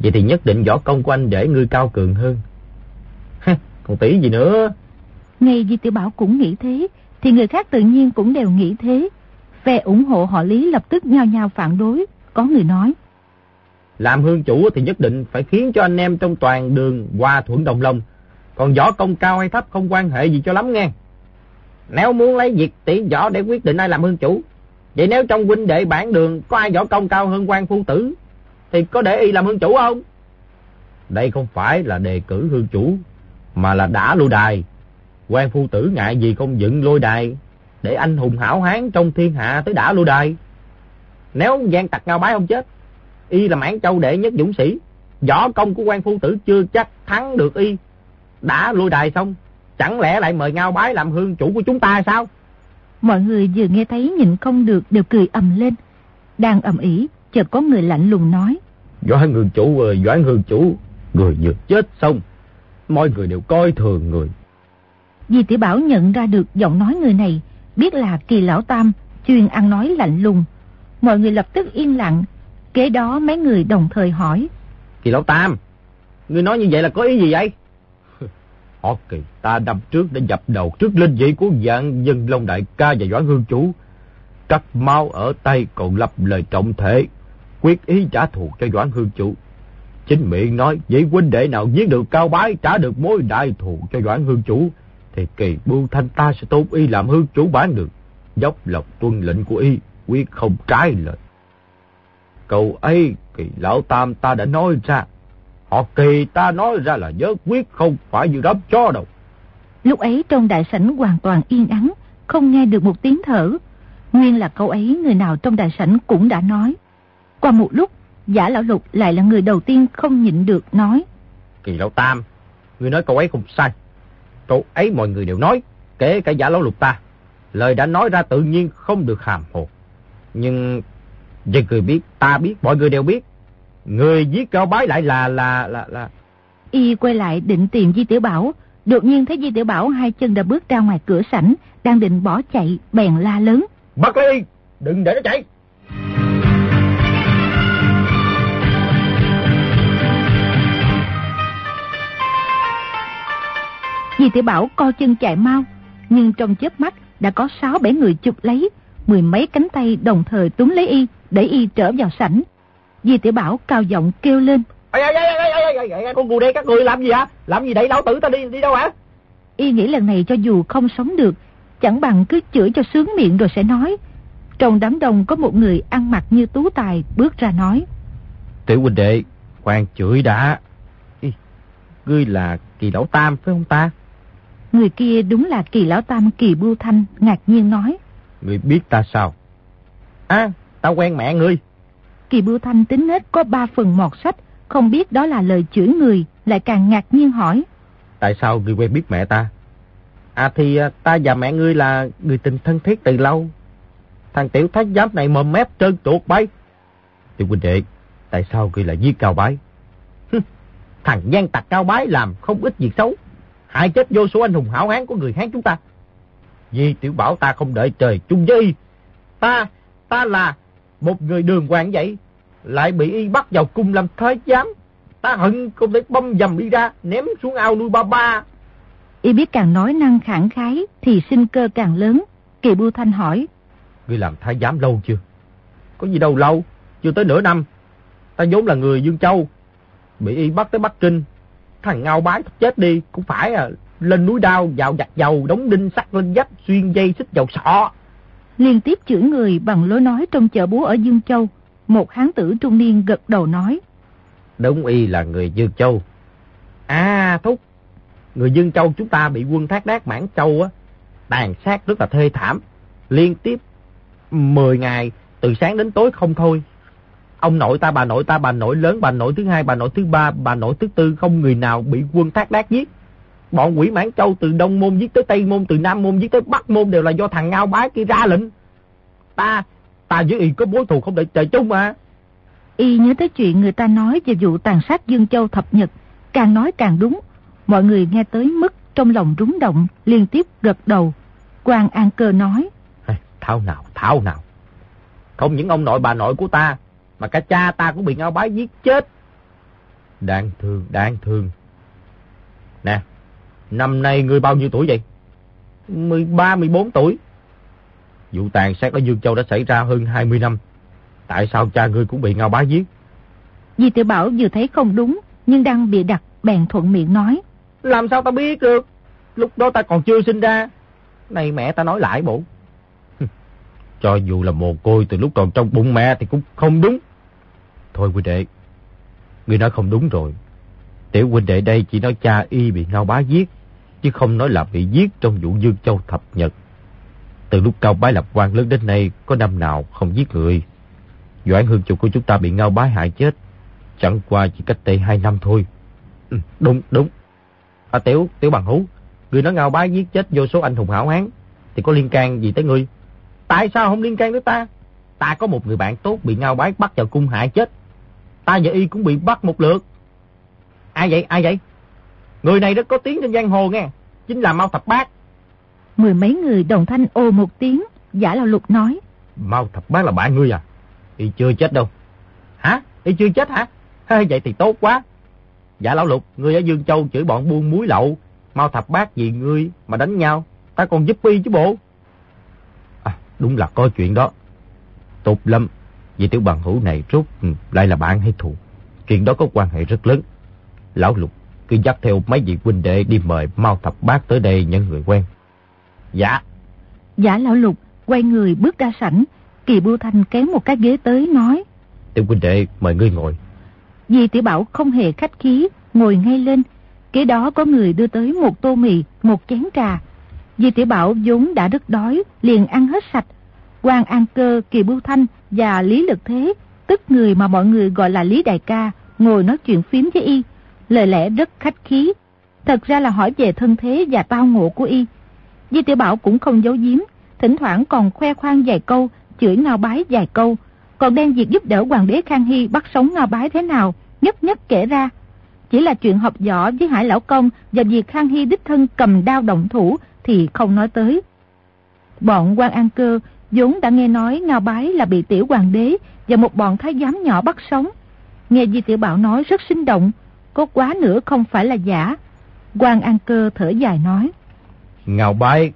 vậy thì nhất định võ công của anh để ngươi cao cường hơn. còn tỷ gì nữa? Ngay Di Tiểu Bảo cũng nghĩ thế, thì người khác tự nhiên cũng đều nghĩ thế. Phe ủng hộ họ Lý lập tức nhao nhao phản đối, có người nói. Làm hương chủ thì nhất định phải khiến cho anh em trong toàn đường hòa thuận đồng lòng. Còn võ công cao hay thấp không quan hệ gì cho lắm nghe. Nếu muốn lấy việc tỷ võ để quyết định ai làm hương chủ, vậy nếu trong huynh đệ bản đường có ai võ công cao hơn quan phu tử, thì có để y làm hương chủ không? Đây không phải là đề cử hương chủ, mà là đã lôi đài. quan phu tử ngại gì không dựng lôi đài, để anh hùng hảo hán trong thiên hạ tới đã lôi đài. Nếu gian tặc ngao bái không chết, y là mãn châu đệ nhất dũng sĩ, võ công của quan phu tử chưa chắc thắng được y. Đã lôi đài xong, chẳng lẽ lại mời ngao bái làm hương chủ của chúng ta sao? Mọi người vừa nghe thấy nhìn không được đều cười ầm lên. Đang ầm ĩ, chợt có người lạnh lùng nói. Doãn hương chủ ơi, Doãn hương chủ, người vừa chết xong. Mọi người đều coi thường người. Di tiểu Bảo nhận ra được giọng nói người này, biết là kỳ lão tam, chuyên ăn nói lạnh lùng. Mọi người lập tức yên lặng, kế đó mấy người đồng thời hỏi. Kỳ lão tam, ngươi nói như vậy là có ý gì vậy? Họ kỳ ta đâm trước đã dập đầu trước linh vị của dạng dân Long Đại ca và Doãn Hương Chủ. Cắt mau ở tay còn lập lời trọng thể, quyết ý trả thù cho Doãn Hương Chủ. Chính miệng nói, vậy huynh đệ nào giết được cao bái trả được mối đại thù cho Doãn Hương Chủ, thì kỳ bưu thanh ta sẽ tốt y làm hương chủ bán được. Dốc lộc tuân lệnh của y, quyết không trái lời. Cầu ấy, kỳ lão tam ta đã nói ra, Họ kỳ ta nói ra là nhớ quyết không phải như đám cho đâu. Lúc ấy trong đại sảnh hoàn toàn yên ắng, không nghe được một tiếng thở. Nguyên là câu ấy người nào trong đại sảnh cũng đã nói. Qua một lúc, giả lão lục lại là người đầu tiên không nhịn được nói. Kỳ lão tam, người nói câu ấy không sai. Câu ấy mọi người đều nói, kể cả giả lão lục ta. Lời đã nói ra tự nhiên không được hàm hồ. Nhưng, vì người biết, ta biết, mọi người đều biết. Người giết cao bái lại là là là là Y quay lại định tìm Di Tiểu Bảo, đột nhiên thấy Di Tiểu Bảo hai chân đã bước ra ngoài cửa sảnh, đang định bỏ chạy, bèn la lớn. Bắt lấy đừng để nó chạy. Di Tiểu Bảo co chân chạy mau, nhưng trong chớp mắt đã có sáu bảy người chụp lấy, mười mấy cánh tay đồng thời túm lấy y, để y trở vào sảnh. Di Tiểu Bảo cao giọng kêu lên. Ê, ê, ê, ê, ê, con cù đen các người làm gì hả? Làm gì đẩy lão tử ta đi đi đâu hả? Y nghĩ lần này cho dù không sống được, chẳng bằng cứ chửi cho sướng miệng rồi sẽ nói. Trong đám đông có một người ăn mặc như tú tài bước ra nói. Tiểu huynh đệ, khoan chửi đã. Ý, ngươi là kỳ lão tam phải không ta? Người kia đúng là kỳ lão tam kỳ bưu thanh, ngạc nhiên nói. Ngươi biết ta sao? À, ta quen mẹ ngươi. Kỳ Bưu Thanh tính nết có ba phần mọt sách, không biết đó là lời chửi người, lại càng ngạc nhiên hỏi. Tại sao ngươi quen biết mẹ ta? À thì à, ta và mẹ ngươi là người tình thân thiết từ lâu. Thằng tiểu thái giám này mồm mép trơn tuột bay. Tiểu huynh đệ, tại sao ngươi lại giết cao bái? Thằng gian tặc cao bái làm không ít việc xấu. Hại chết vô số anh hùng hảo hán của người Hán chúng ta. Vì tiểu bảo ta không đợi trời chung với Ta, ta là một người đường hoàng vậy, lại bị y bắt vào cung làm thái giám. Ta hận không thể băm dầm y ra, ném xuống ao nuôi ba ba. Y biết càng nói năng khẳng khái, thì sinh cơ càng lớn. Kỳ Bưu Thanh hỏi. Ngươi làm thái giám lâu chưa? Có gì đâu lâu, chưa tới nửa năm. Ta vốn là người Dương Châu, bị y bắt tới Bắc Kinh. Thằng ngao bái chết đi, cũng phải à. Lên núi đao, vào giặt dầu, đóng đinh sắt lên vách, xuyên dây xích dầu sọ liên tiếp chửi người bằng lối nói trong chợ búa ở Dương Châu. Một hán tử trung niên gật đầu nói. Đúng y là người Dương Châu. À thúc, người Dương Châu chúng ta bị quân thác đát Mãn Châu á, tàn sát rất là thê thảm. Liên tiếp 10 ngày, từ sáng đến tối không thôi. Ông nội ta, bà nội ta, bà nội lớn, bà nội thứ hai, bà nội thứ ba, bà nội thứ tư không người nào bị quân thác đát giết. Bọn quỷ mãn châu từ Đông Môn giết tới Tây Môn, từ Nam Môn giết tới Bắc Môn đều là do thằng Ngao Bái kia ra lệnh. Ta, ta với y có mối thù không đợi trời chung mà. Y nhớ tới chuyện người ta nói về vụ tàn sát Dương Châu thập nhật, càng nói càng đúng. Mọi người nghe tới mức trong lòng rúng động, liên tiếp gật đầu. Quan An Cơ nói. Thảo nào, thảo nào. Không những ông nội bà nội của ta, mà cả cha ta cũng bị ngao bái giết chết. Đáng thương, đáng thương. Nè, Năm nay ngươi bao nhiêu tuổi vậy? 13, 14 tuổi. Vụ tàn sát ở Dương Châu đã xảy ra hơn 20 năm. Tại sao cha ngươi cũng bị ngao bá giết? Di tiểu Bảo vừa thấy không đúng, nhưng đang bị đặt, bèn thuận miệng nói. Làm sao ta biết được? Lúc đó ta còn chưa sinh ra. Này mẹ ta nói lại bộ. Cho dù là mồ côi từ lúc còn trong bụng mẹ thì cũng không đúng. Thôi quý đệ, ngươi nói không đúng rồi. Tiểu huynh đệ đây chỉ nói cha y bị ngao bá giết chứ không nói là bị giết trong vụ Dương Châu thập nhật. Từ lúc Cao Bái lập quan lớn đến nay, có năm nào không giết người. Doãn hương chủ của chúng ta bị Ngao Bái hại chết, chẳng qua chỉ cách đây hai năm thôi. Ừ, đúng, đúng. À, tiểu, tiểu bằng hú, người nói Ngao Bái giết chết vô số anh hùng hảo hán, thì có liên can gì tới ngươi? Tại sao không liên can tới ta? Ta có một người bạn tốt bị ngao bái bắt vào cung hại chết. Ta và y cũng bị bắt một lượt. Ai vậy? Ai vậy? Người này rất có tiếng trên giang hồ nghe. Chính là Mao Thập Bát. Mười mấy người đồng thanh ồ một tiếng. Giả lão lục nói. Mao Thập Bát là bạn ngươi à? Y chưa chết đâu. Hả? Y chưa chết hả? Vậy thì tốt quá. Giả lão lục, ngươi ở Dương Châu chửi bọn buôn muối lậu. Mao Thập Bát vì ngươi mà đánh nhau. Ta còn giúp y chứ bộ. À, đúng là có chuyện đó. Tốt lắm. Vì tiểu bằng hữu này rốt lại là bạn hay thù. Chuyện đó có quan hệ rất lớn. Lão lục cứ dắt theo mấy vị huynh đệ đi mời Mao Thập Bát tới đây những người quen. Dạ. Giả lão lục quay người bước ra sảnh. Kỳ Bưu Thanh kéo một cái ghế tới nói. Tiểu huynh đệ mời ngươi ngồi. Di tiểu Bảo không hề khách khí, ngồi ngay lên. Kế đó có người đưa tới một tô mì, một chén trà. Di tiểu Bảo vốn đã rất đói, liền ăn hết sạch. quan An Cơ, Kỳ Bưu Thanh và Lý Lực Thế, tức người mà mọi người gọi là Lý Đại Ca, ngồi nói chuyện phím với y. Lời lẽ rất khách khí. Thật ra là hỏi về thân thế và tao ngộ của y. Di tiểu Bảo cũng không giấu giếm, thỉnh thoảng còn khoe khoang vài câu, chửi ngao bái vài câu, còn đem việc giúp đỡ hoàng đế Khang Hy bắt sống ngao bái thế nào, nhất nhất kể ra. Chỉ là chuyện học võ với Hải Lão Công và việc Khang Hy đích thân cầm đao động thủ thì không nói tới. Bọn quan An Cơ vốn đã nghe nói Ngao Bái là bị tiểu hoàng đế và một bọn thái giám nhỏ bắt sống. Nghe Di Tiểu Bảo nói rất sinh động, có quá nữa không phải là giả. quan An Cơ thở dài nói. Ngao Bái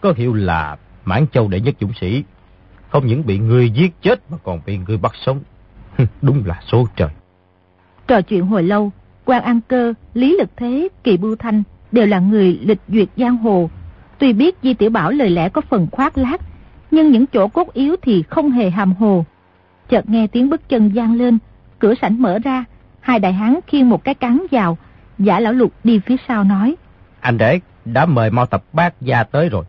có hiệu là Mãn Châu đệ nhất dũng sĩ, không những bị người giết chết mà còn bị người bắt sống. Đúng là số trời. Trò chuyện hồi lâu, quan An Cơ, Lý Lực Thế, Kỳ Bưu Thanh đều là người lịch duyệt giang hồ. Tuy biết Di Tiểu Bảo lời lẽ có phần khoác lác, nhưng những chỗ cốt yếu thì không hề hàm hồ. Chợt nghe tiếng bước chân gian lên, cửa sảnh mở ra, hai đại hán khiêng một cái cán vào, giả lão lục đi phía sau nói. Anh rể đã mời Mao Tập Bác ra tới rồi.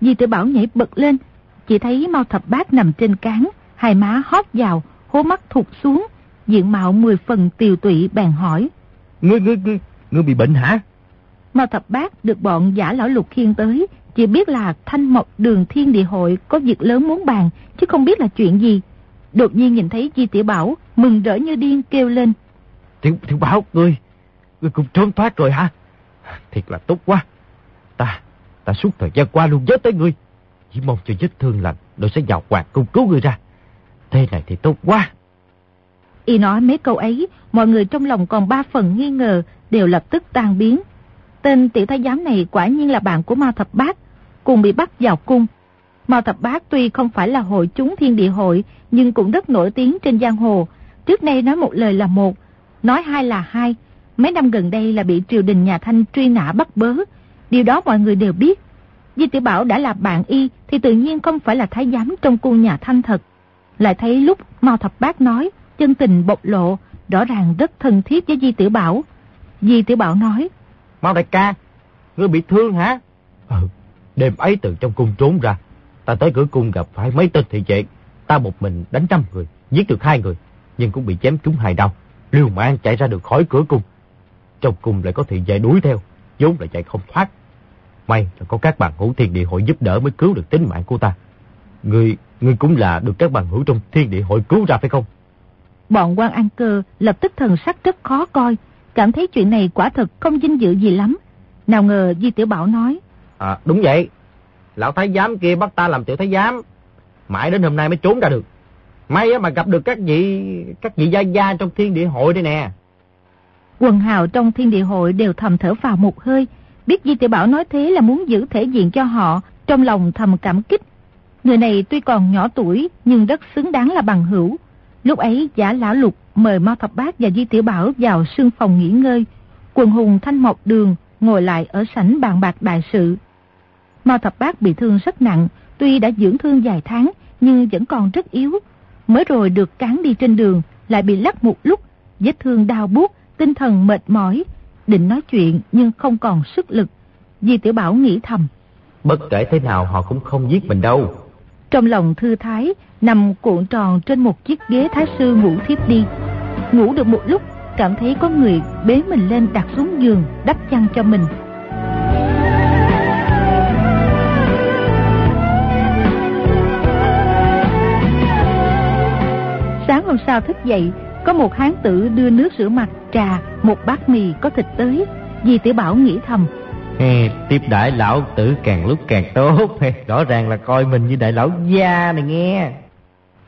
Di Tiểu Bảo nhảy bật lên, chỉ thấy Mao Thập Bác nằm trên cán, hai má hót vào, hố mắt thụt xuống, diện mạo mười phần tiều tụy bèn hỏi. Ngươi, ngươi, ngươi, ngươi bị bệnh hả? Mao Thập Bác được bọn giả lão lục khiên tới, chỉ biết là thanh mộc đường thiên địa hội có việc lớn muốn bàn, chứ không biết là chuyện gì. Đột nhiên nhìn thấy Di Tiểu Bảo, mừng rỡ như điên kêu lên. Tiểu, tiểu Bảo, ngươi, ngươi cũng trốn thoát rồi hả? Thiệt là tốt quá. Ta, ta suốt thời gian qua luôn nhớ tới ngươi. Chỉ mong cho vết thương lành, rồi sẽ vào quạt cung cứu ngươi ra. Thế này thì tốt quá. Y nói mấy câu ấy, mọi người trong lòng còn ba phần nghi ngờ, đều lập tức tan biến. Tên tiểu thái giám này quả nhiên là bạn của Mao Thập Bát, cùng bị bắt vào cung. Mao Thập Bát tuy không phải là hội chúng thiên địa hội, nhưng cũng rất nổi tiếng trên giang hồ. Trước nay nói một lời là một, nói hai là hai. Mấy năm gần đây là bị triều đình nhà Thanh truy nã bắt bớ. Điều đó mọi người đều biết. Di Tiểu Bảo đã là bạn y thì tự nhiên không phải là thái giám trong cung nhà Thanh thật. Lại thấy lúc Mao Thập Bát nói, chân tình bộc lộ, rõ ràng rất thân thiết với Di Tiểu Bảo. Di Tiểu Bảo nói, Mao đại ca, ngươi bị thương hả? Ừ, đêm ấy từ trong cung trốn ra, ta tới cửa cung gặp phải mấy tên thị vệ. Ta một mình đánh trăm người, giết được hai người, nhưng cũng bị chém trúng hai đau. Liêu mạng chạy ra được khỏi cửa cung. Trong cung lại có thị vệ đuổi theo, vốn là chạy không thoát. May là có các bạn hữu thiên địa hội giúp đỡ mới cứu được tính mạng của ta. Ngươi, ngươi cũng là được các bạn hữu trong thiên địa hội cứu ra phải không? Bọn quan ăn cơ lập tức thần sắc rất khó coi, cảm thấy chuyện này quả thật không vinh dự gì lắm. Nào ngờ Di Tiểu Bảo nói. À, đúng vậy. Lão Thái Giám kia bắt ta làm tiểu Thái Giám. Mãi đến hôm nay mới trốn ra được. May mà gặp được các vị các vị gia gia trong thiên địa hội đây nè. Quần hào trong thiên địa hội đều thầm thở vào một hơi. Biết Di Tiểu Bảo nói thế là muốn giữ thể diện cho họ, trong lòng thầm cảm kích. Người này tuy còn nhỏ tuổi nhưng rất xứng đáng là bằng hữu. Lúc ấy giả lão lục mời Mao Thập Bát và Di Tiểu Bảo vào sương phòng nghỉ ngơi. Quần hùng thanh mộc đường ngồi lại ở sảnh bàn bạc đại sự. Mao Thập Bát bị thương rất nặng, tuy đã dưỡng thương vài tháng nhưng vẫn còn rất yếu. Mới rồi được cán đi trên đường, lại bị lắc một lúc, vết thương đau buốt, tinh thần mệt mỏi. Định nói chuyện nhưng không còn sức lực. Di Tiểu Bảo nghĩ thầm. Bất kể thế nào họ cũng không giết mình đâu. Trong lòng thư thái, nằm cuộn tròn trên một chiếc ghế thái sư ngủ thiếp đi. Ngủ được một lúc, cảm thấy có người bế mình lên đặt xuống giường, đắp chăn cho mình. Hôm sau thức dậy, có một hán tử đưa nước rửa mặt, trà, một bát mì có thịt tới. Di Tiểu Bảo nghĩ thầm. Hey, tiếp đại lão tử càng lúc càng tốt. Rõ ràng là coi mình như đại lão gia này nghe.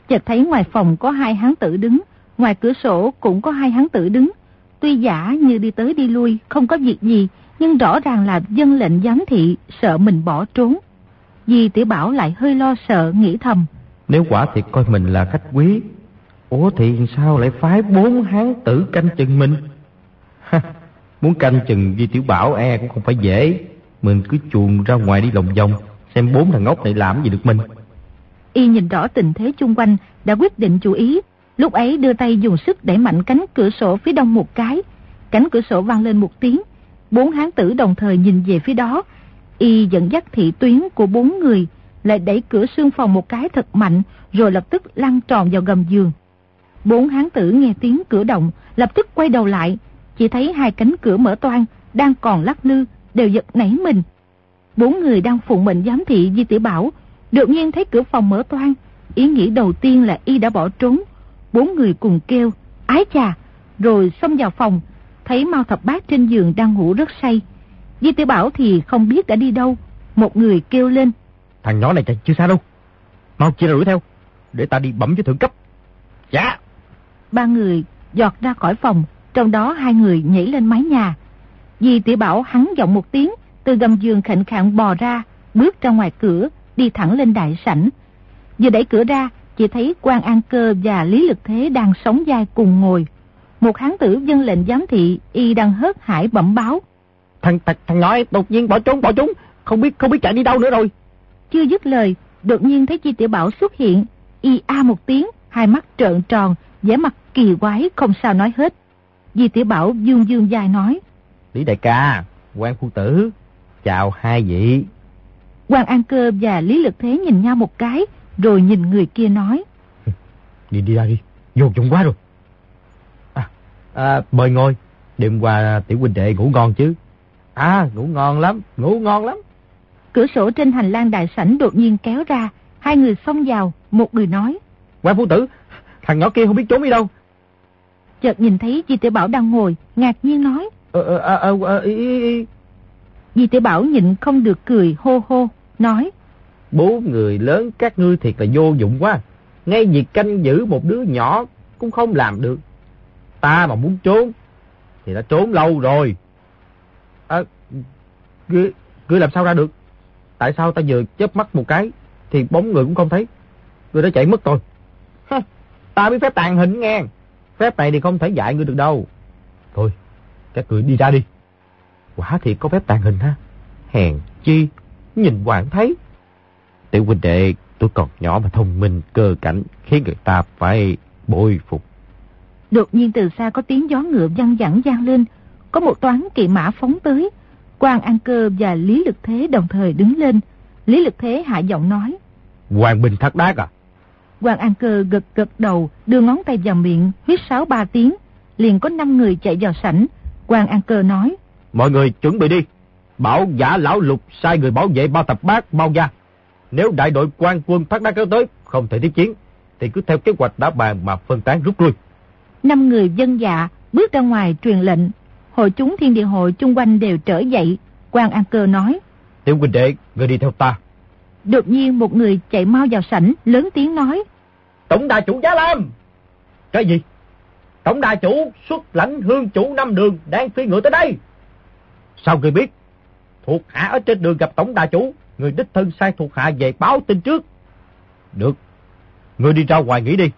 Chợt thấy ngoài phòng có hai hán tử đứng, ngoài cửa sổ cũng có hai hán tử đứng. Tuy giả như đi tới đi lui, không có việc gì, nhưng rõ ràng là dân lệnh giám thị, sợ mình bỏ trốn. Di Tiểu Bảo lại hơi lo sợ, nghĩ thầm. Nếu quả thiệt coi mình là khách quý, ủa thì sao lại phái bốn hán tử canh chừng mình? Muốn canh chừng Di Tiểu Bảo e cũng không phải dễ. Mình cứ chuồn ra ngoài đi lòng vòng, xem bốn thằng ngốc này làm gì được mình. Y nhìn rõ tình thế chung quanh, đã quyết định chú ý. Lúc ấy đưa tay dùng sức đẩy mạnh cánh cửa sổ phía đông một cái. Cánh cửa sổ vang lên một tiếng. Bốn hán tử đồng thời nhìn về phía đó. Y dẫn dắt thị tuyến của bốn người, lại đẩy cửa xương phòng một cái thật mạnh, rồi lập tức lăn tròn vào gầm giường. Bốn hán tử nghe tiếng cửa động, lập tức quay đầu lại, chỉ thấy hai cánh cửa mở toang, đang còn lắc lư, đều giật nảy mình. Bốn người đang phụng mệnh giám thị Di Tiểu Bảo, đột nhiên thấy cửa phòng mở toang, ý nghĩ đầu tiên là y đã bỏ trốn. Bốn người cùng kêu, ái chà, rồi xông vào phòng, thấy Mao Thập Bát trên giường đang ngủ rất say. Di Tiểu Bảo thì không biết đã đi đâu, một người kêu lên. Thằng nhỏ này chạy chưa xa đâu, mau chia đuổi theo, để ta đi bẩm với thượng cấp. Dạ. Ba người giọt ra khỏi phòng, trong đó hai người nhảy lên mái nhà. Di Tiểu Bảo hắn giọng một tiếng, từ gầm giường khệnh khạng bò ra, bước ra ngoài cửa, đi thẳng lên đại sảnh. Vừa đẩy cửa ra, chỉ thấy quan An Cơ và Lý Lực Thế đang sống dai cùng ngồi. Một hán tử dân lệnh giám thị, y đang hớt hải bẩm báo. Thằng, thằng, thằng nhỏ đột nhiên bỏ trốn, bỏ trốn, không biết không biết chạy đi đâu nữa rồi. Chưa dứt lời, đột nhiên thấy Chi Tiểu Bảo xuất hiện, y a một tiếng, hai mắt trợn tròn, vẻ mặt kỳ quái không sao nói hết. Di Tiểu Bảo dương dương dài nói. Lý đại ca, quan phu tử, chào hai vị. quan An Cơ và Lý Lực Thế nhìn nhau một cái, rồi nhìn người kia nói. *laughs* Đi đi ra đi, vô dụng quá rồi. À, à, mời ngồi, đêm qua tiểu huynh đệ ngủ ngon chứ. À, ngủ ngon lắm, ngủ ngon lắm. Cửa sổ trên hành lang đại sảnh đột nhiên kéo ra, hai người xông vào, một người nói. Quan phu tử, thằng nhỏ kia không biết trốn đi đâu. Chợt nhìn thấy Di Tiểu Bảo đang ngồi, ngạc nhiên nói. Ờ, ờ, ờ, ờ, ờ, ý, ý, ý. Di Tiểu Bảo nhịn không được cười hô hô, nói. Bố người lớn các ngươi thiệt là vô dụng quá. Ngay việc canh giữ một đứa nhỏ cũng không làm được. Ta mà muốn trốn, thì đã trốn lâu rồi. À, ngươi, ngươi làm sao ra được? Tại sao ta vừa chớp mắt một cái, thì bóng người cũng không thấy. Ngươi đã chạy mất rồi. Ta biết phép tàn hình nghe. Phép này thì không thể dạy ngươi được đâu. Thôi, các người đi ra đi. Quả thì có phép tàn hình ha. Hèn chi, nhìn hoàng thấy. Tiểu huynh đệ, tôi còn nhỏ mà thông minh, cơ cảnh, khiến người ta phải bội phục. Đột nhiên từ xa có tiếng gió ngựa văng vẳng vang lên, có một toán kỵ mã phóng tới. Quan An Cơ và Lý Lực Thế đồng thời đứng lên. Lý Lực Thế hạ giọng nói. Hoàng Bình Thác Đác à? Hoàng An Cơ gật gật đầu, đưa ngón tay vào miệng, huyết sáo ba tiếng. Liền có năm người chạy vào sảnh. Hoàng An Cơ nói. Mọi người chuẩn bị đi. Bảo giả lão lục sai người bảo vệ bao tập bát mau ra. Nếu đại đội quan quân Thác Đác kéo tới, không thể tiếp chiến, thì cứ theo kế hoạch đã bàn mà phân tán rút lui. Năm người dân dạ bước ra ngoài truyền lệnh. Hội chúng thiên địa hội chung quanh đều trở dậy. Quan An Cơ nói. Tiểu huynh đệ, người đi theo ta. Đột nhiên một người chạy mau vào sảnh, lớn tiếng nói. Tổng đà chủ Giá Lam! Cái gì? Tổng đà chủ xuất lãnh hương chủ năm đường đang phi ngựa tới đây. Sao người biết? Thuộc hạ ở trên đường gặp tổng đà chủ, người đích thân sai thuộc hạ về báo tin trước. Được, người đi ra ngoài nghỉ đi.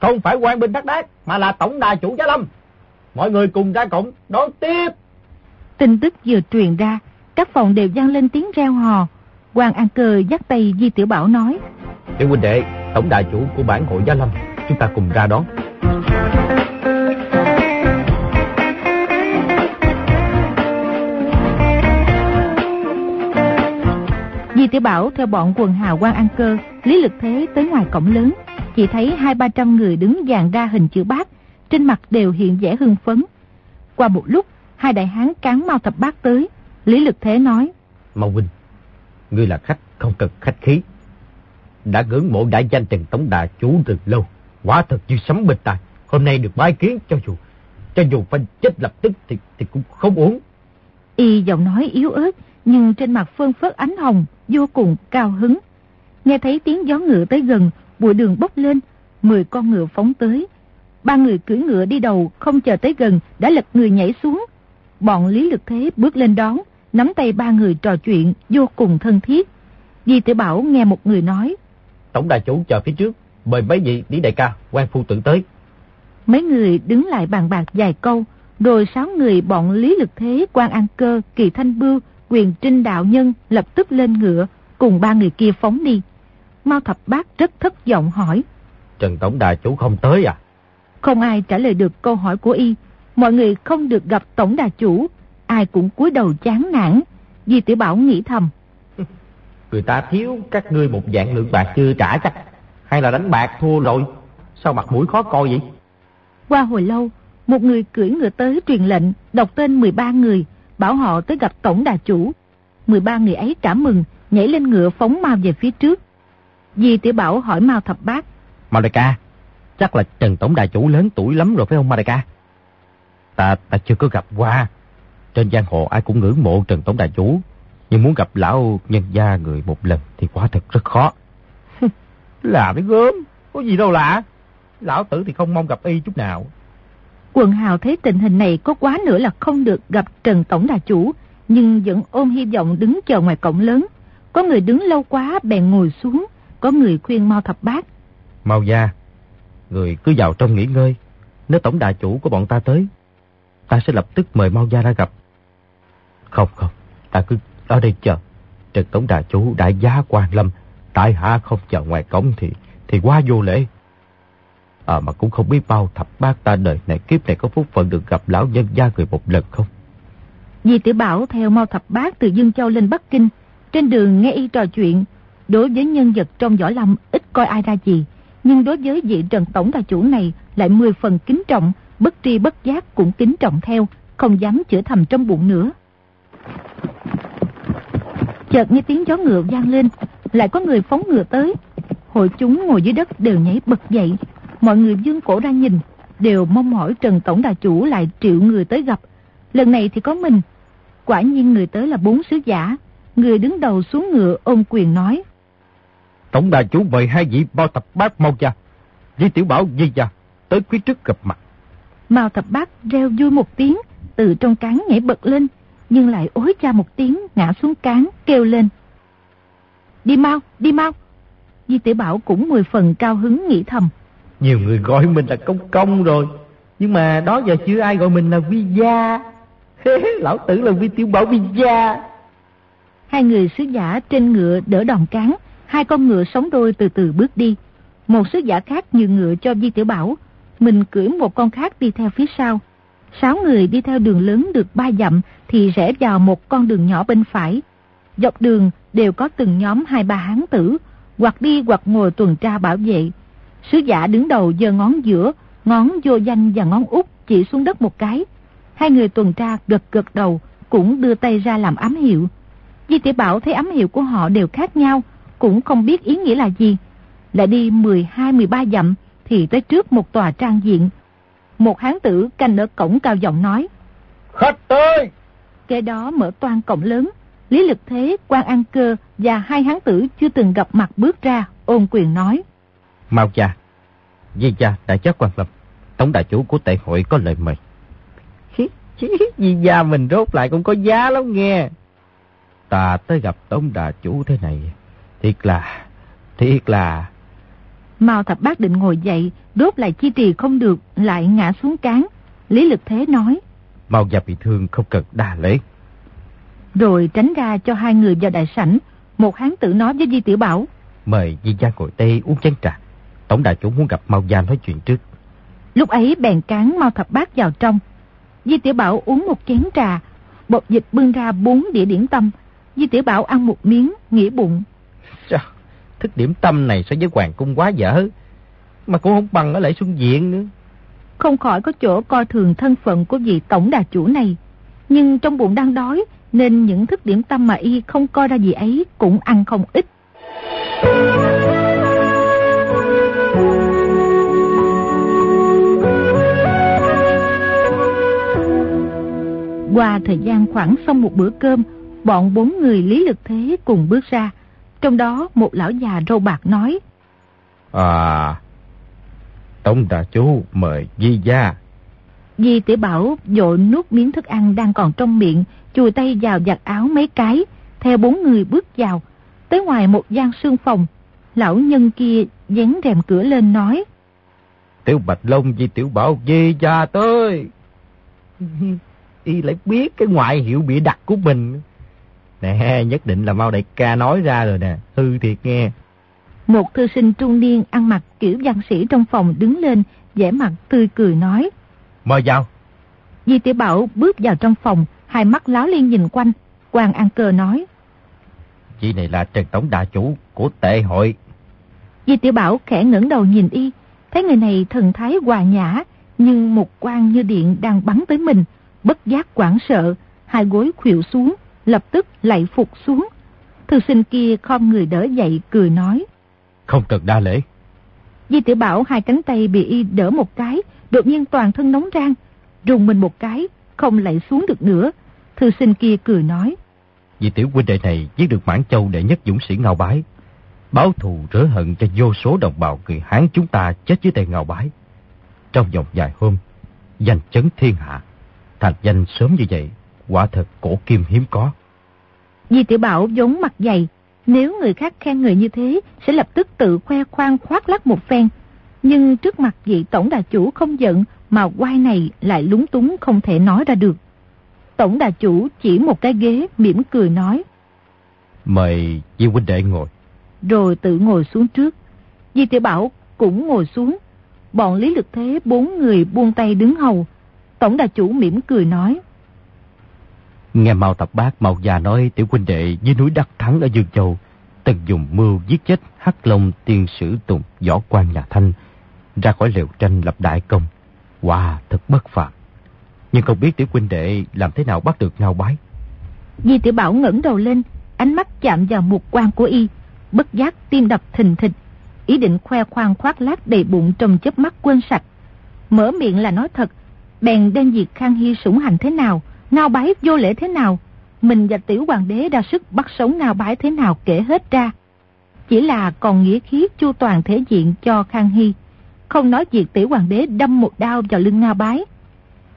Không phải quan binh đắc đác, mà là tổng đà chủ Giá Lâm. Mọi người cùng ra cổng đón tiếp. Tin tức vừa truyền ra, các phòng đều vang lên tiếng reo hò. Hoàng An Cơ dắt tay Di Tiểu Bảo nói. Tiểu huynh đệ, tổng đại chủ của bản hội Gia Lâm, chúng ta cùng ra đón. Di Tiểu Bảo theo bọn quần hào quan An Cơ, Lý Lực Thế tới ngoài cổng lớn, chỉ thấy hai ba trăm người đứng dàn ra hình chữ bát, trên mặt đều hiện vẻ hưng phấn. Qua một lúc, hai đại hán cán mau thập bát tới, Lý Lực Thế nói. Mau huynh, ngươi là khách, không cần khách khí. Đã ngưỡng mộ đại danh Trần Tổng Đà chủ từ lâu. Quả thật như sấm bình tài. Hôm nay được bái kiến cho dù cho dù phải chết lập tức thì thì cũng không uống. Y giọng nói yếu ớt nhưng trên mặt phương phớt ánh hồng vô cùng cao hứng. Nghe thấy tiếng gió ngựa tới gần, bụi đường bốc lên, mười con ngựa phóng tới. Ba người cưỡi ngựa đi đầu không chờ tới gần đã lật người nhảy xuống. Bọn Lý Lực Thế bước lên đón, nắm tay ba người trò chuyện vô cùng thân thiết. Di Tử Bảo nghe một người nói. Tổng đại chủ chờ phía trước, mời mấy vị lý đại ca, quan phu tự tới. Mấy người đứng lại bàn bạc vài câu, rồi sáu người bọn Lý Lực Thế, quan An Cơ, Kỳ Thanh Bưu, Quyền Trinh Đạo Nhân lập tức lên ngựa, cùng ba người kia phóng đi. Mao Thập Bác rất thất vọng hỏi. Trần Tổng Đại Chủ không tới à? Không ai trả lời được câu hỏi của y. Mọi người không được gặp Tổng Đà Chủ. Ai cũng cúi đầu chán nản. Di Tiểu Bảo nghĩ thầm. *laughs* Người ta thiếu các ngươi một dạng lượng bạc chưa trả chắc. Hay là đánh bạc thua rồi? Sao mặt mũi khó coi vậy? Qua hồi lâu, một người cưỡi ngựa tới truyền lệnh, đọc tên 13 người, bảo họ tới gặp Tổng Đà Chủ. 13 người ấy cảm mừng, nhảy lên ngựa phóng mau về phía trước. Di Tiểu Bảo hỏi Mao Thập Bác. Mao Đại ca, chắc là Trần Tổng Đại Chủ lớn tuổi lắm rồi phải không Mao Đại ca? Ta, ta chưa có gặp qua. Trên giang hồ ai cũng ngưỡng mộ Trần Tổng Đại Chủ. Nhưng muốn gặp lão nhân gia người một lần thì quả thật rất khó. *laughs* là cái gớm, có gì đâu lạ. Lão tử thì không mong gặp y chút nào. Quần hào thấy tình hình này có quá nữa là không được gặp Trần Tổng Đà Chủ, nhưng vẫn ôm hy vọng đứng chờ ngoài cổng lớn. Có người đứng lâu quá bèn ngồi xuống, có người khuyên Mao Thập Bát. Mao gia, người cứ vào trong nghỉ ngơi. Nếu Tổng Đà Chủ của bọn ta tới, ta sẽ lập tức mời Mao gia ra gặp. Không không, ta cứ ở đây chờ. Trần Tổng Đà Chủ đại giá quan lâm, tại hạ không chờ ngoài cổng thì thì quá vô lễ. À mà cũng không biết bao thập bát ta đời này kiếp này có phúc phận được gặp lão nhân gia người một lần không? Di Tử Bảo theo mau Thập Bát từ Dương Châu lên Bắc Kinh, trên đường nghe y trò chuyện, đối với nhân vật trong võ lâm ít coi ai ra gì, nhưng đối với vị Trần Tổng Đà Chủ này lại mười phần kính trọng, bất tri bất giác cũng kính trọng theo, không dám chữa thầm trong bụng nữa. Chợt nghe tiếng gió ngựa vang lên, lại có người phóng ngựa tới. Hội chúng ngồi dưới đất đều nhảy bật dậy, mọi người dương cổ ra nhìn, đều mong mỏi Trần Tổng Đà Chủ lại triệu người tới gặp. Lần này thì có mình. Quả nhiên người tới là bốn sứ giả. Người đứng đầu xuống ngựa ôm quyền nói. Tổng Đà Chủ mời hai vị bao tập bác mau cha. Di Tiểu Bảo Di cha tới phía trước gặp mặt. Mao thập bác reo vui một tiếng, từ trong cán nhảy bật lên, nhưng lại ối cha một tiếng ngã xuống cán kêu lên. Đi mau, đi mau. Di Tiểu Bảo cũng mười phần cao hứng nghĩ thầm. Nhiều người gọi mình là công công rồi. Nhưng mà đó giờ chưa ai gọi mình là vi gia. Lão tử là vi tiểu bảo vi gia. Hai người sứ giả trên ngựa đỡ đòn cán. Hai con ngựa sống đôi từ từ bước đi. Một sứ giả khác nhường ngựa cho Vi Tiểu Bảo. Mình cưỡi một con khác đi theo phía sau. Sáu người đi theo đường lớn được ba dặm thì rẽ vào một con đường nhỏ bên phải. Dọc đường đều có từng nhóm hai ba hán tử, hoặc đi hoặc ngồi tuần tra bảo vệ. Sứ giả đứng đầu giơ ngón giữa, ngón vô danh và ngón út chỉ xuống đất một cái. Hai người tuần tra gật gật đầu, cũng đưa tay ra làm ám hiệu. Di tiểu Bảo thấy ám hiệu của họ đều khác nhau, cũng không biết ý nghĩa là gì. Lại đi 12-13 dặm thì tới trước một tòa trang diện. Một hán tử canh ở cổng cao giọng nói. Khách tới! Kế đó mở toan cổng lớn, Lý Lực Thế, quan An Cơ và hai hán tử chưa từng gặp mặt bước ra, ôn quyền nói. Mau cha, Di cha đại chất quan lâm, tổng đại chủ của tệ hội có lời mời. Di gia mình rốt lại cũng có giá lắm nghe. Ta tới gặp tổng đại chủ thế này, thiệt là, thiệt là... Mao thập bác định ngồi dậy, đốt lại chi trì không được, lại ngã xuống cán. Lý lực thế nói. Mao gia bị thương không cần đa lễ. Rồi tránh ra cho hai người vào đại sảnh, một hán tử nói với Di Tiểu Bảo. Mời Di gia ngồi đây uống chén trà. Tổng đại chủ muốn gặp Mao Gia nói chuyện trước. Lúc ấy bèn cán Mao Thập Bát vào trong. Di Tiểu Bảo uống một chén trà, bột dịch bưng ra bốn đĩa điểm tâm. Di Tiểu Bảo ăn một miếng, nghĩ bụng. Sao? thức điểm tâm này so với hoàng cung quá dở, mà cũng không bằng ở lại xuân diện nữa. Không khỏi có chỗ coi thường thân phận của vị tổng đà chủ này, nhưng trong bụng đang đói nên những thức điểm tâm mà y không coi ra gì ấy cũng ăn không ít. Qua thời gian khoảng xong một bữa cơm, bọn bốn người Lý Lực Thế cùng bước ra, trong đó một lão già râu bạc nói. À, Tổng đà chú mời Di gia. Di tiểu bảo dội nuốt miếng thức ăn đang còn trong miệng, chùi tay vào giặt áo mấy cái, theo bốn người bước vào. Tới ngoài một gian sương phòng, lão nhân kia dán rèm cửa lên nói. Tiểu Bạch Long Di Tiểu Bảo Di gia tới. *laughs* Y lại biết cái ngoại hiệu bị đặt của mình. Nè, nhất định là mau đại ca nói ra rồi nè, hư thiệt nghe. Một thư sinh trung niên ăn mặc kiểu văn sĩ trong phòng đứng lên, vẻ mặt tươi cười nói. Mời vào. Di tiểu Bảo bước vào trong phòng, hai mắt láo liên nhìn quanh. Hoàng An Cơ nói. Chị này là Trần Tổng Đà Chủ của tệ hội. Di tiểu Bảo khẽ ngẩng đầu nhìn y, thấy người này thần thái hòa nhã, nhưng một quan như điện đang bắn tới mình, bất giác quảng sợ, hai gối khuỵu xuống, lập tức lạy phục xuống. Thư sinh kia khom người đỡ dậy cười nói. Không cần đa lễ. Di tiểu Bảo hai cánh tay bị y đỡ một cái, đột nhiên toàn thân nóng rang, rùng mình một cái, không lạy xuống được nữa. Thư sinh kia cười nói. Vì tiểu huynh đệ này giết được Mãn Châu đệ nhất dũng sĩ Ngao Bái. Báo thù rửa hận cho vô số đồng bào người Hán chúng ta chết dưới tay Ngao Bái. Trong vòng vài hôm, danh chấn thiên hạ. Thành danh sớm như vậy, quả thật cổ kim hiếm có. Di tiểu Bảo giống mặt dày, nếu người khác khen người như thế, sẽ lập tức tự khoe khoang khoác lắc một phen. Nhưng trước mặt vị tổng đà chủ không giận, mà quai này lại lúng túng không thể nói ra được. Tổng đà chủ chỉ một cái ghế mỉm cười nói. Mời Di huynh đệ ngồi. Rồi tự ngồi xuống trước. Di tiểu Bảo cũng ngồi xuống. Bọn Lý Lực Thế bốn người buông tay đứng hầu. Tổng đà chủ mỉm cười nói. Nghe Mao Tập Bác Mao già nói tiểu huynh đệ dưới núi Đắc Thắng ở Dương Châu từng dùng mưu giết chết Hắc Long tiên sử Tùng võ quan nhà Thanh ra khỏi liều tranh lập đại công. Wow, thật bất phàm. Nhưng không biết tiểu huynh đệ làm thế nào bắt được ngao bái. Di tiểu Bảo ngẩng đầu lên, ánh mắt chạm vào một quan của y, bất giác tim đập thình thịch, ý định khoe khoang khoác lác đầy bụng trong chớp mắt quên sạch. Mở miệng là nói thật, bèn đem việc Khang Hy sủng hành thế nào, ngao bái vô lễ thế nào, mình và tiểu hoàng đế ra sức bắt sống ngao bái thế nào kể hết ra. Chỉ là còn nghĩa khí chu toàn thể diện cho Khang Hy, không nói việc tiểu hoàng đế đâm một đao vào lưng ngao bái.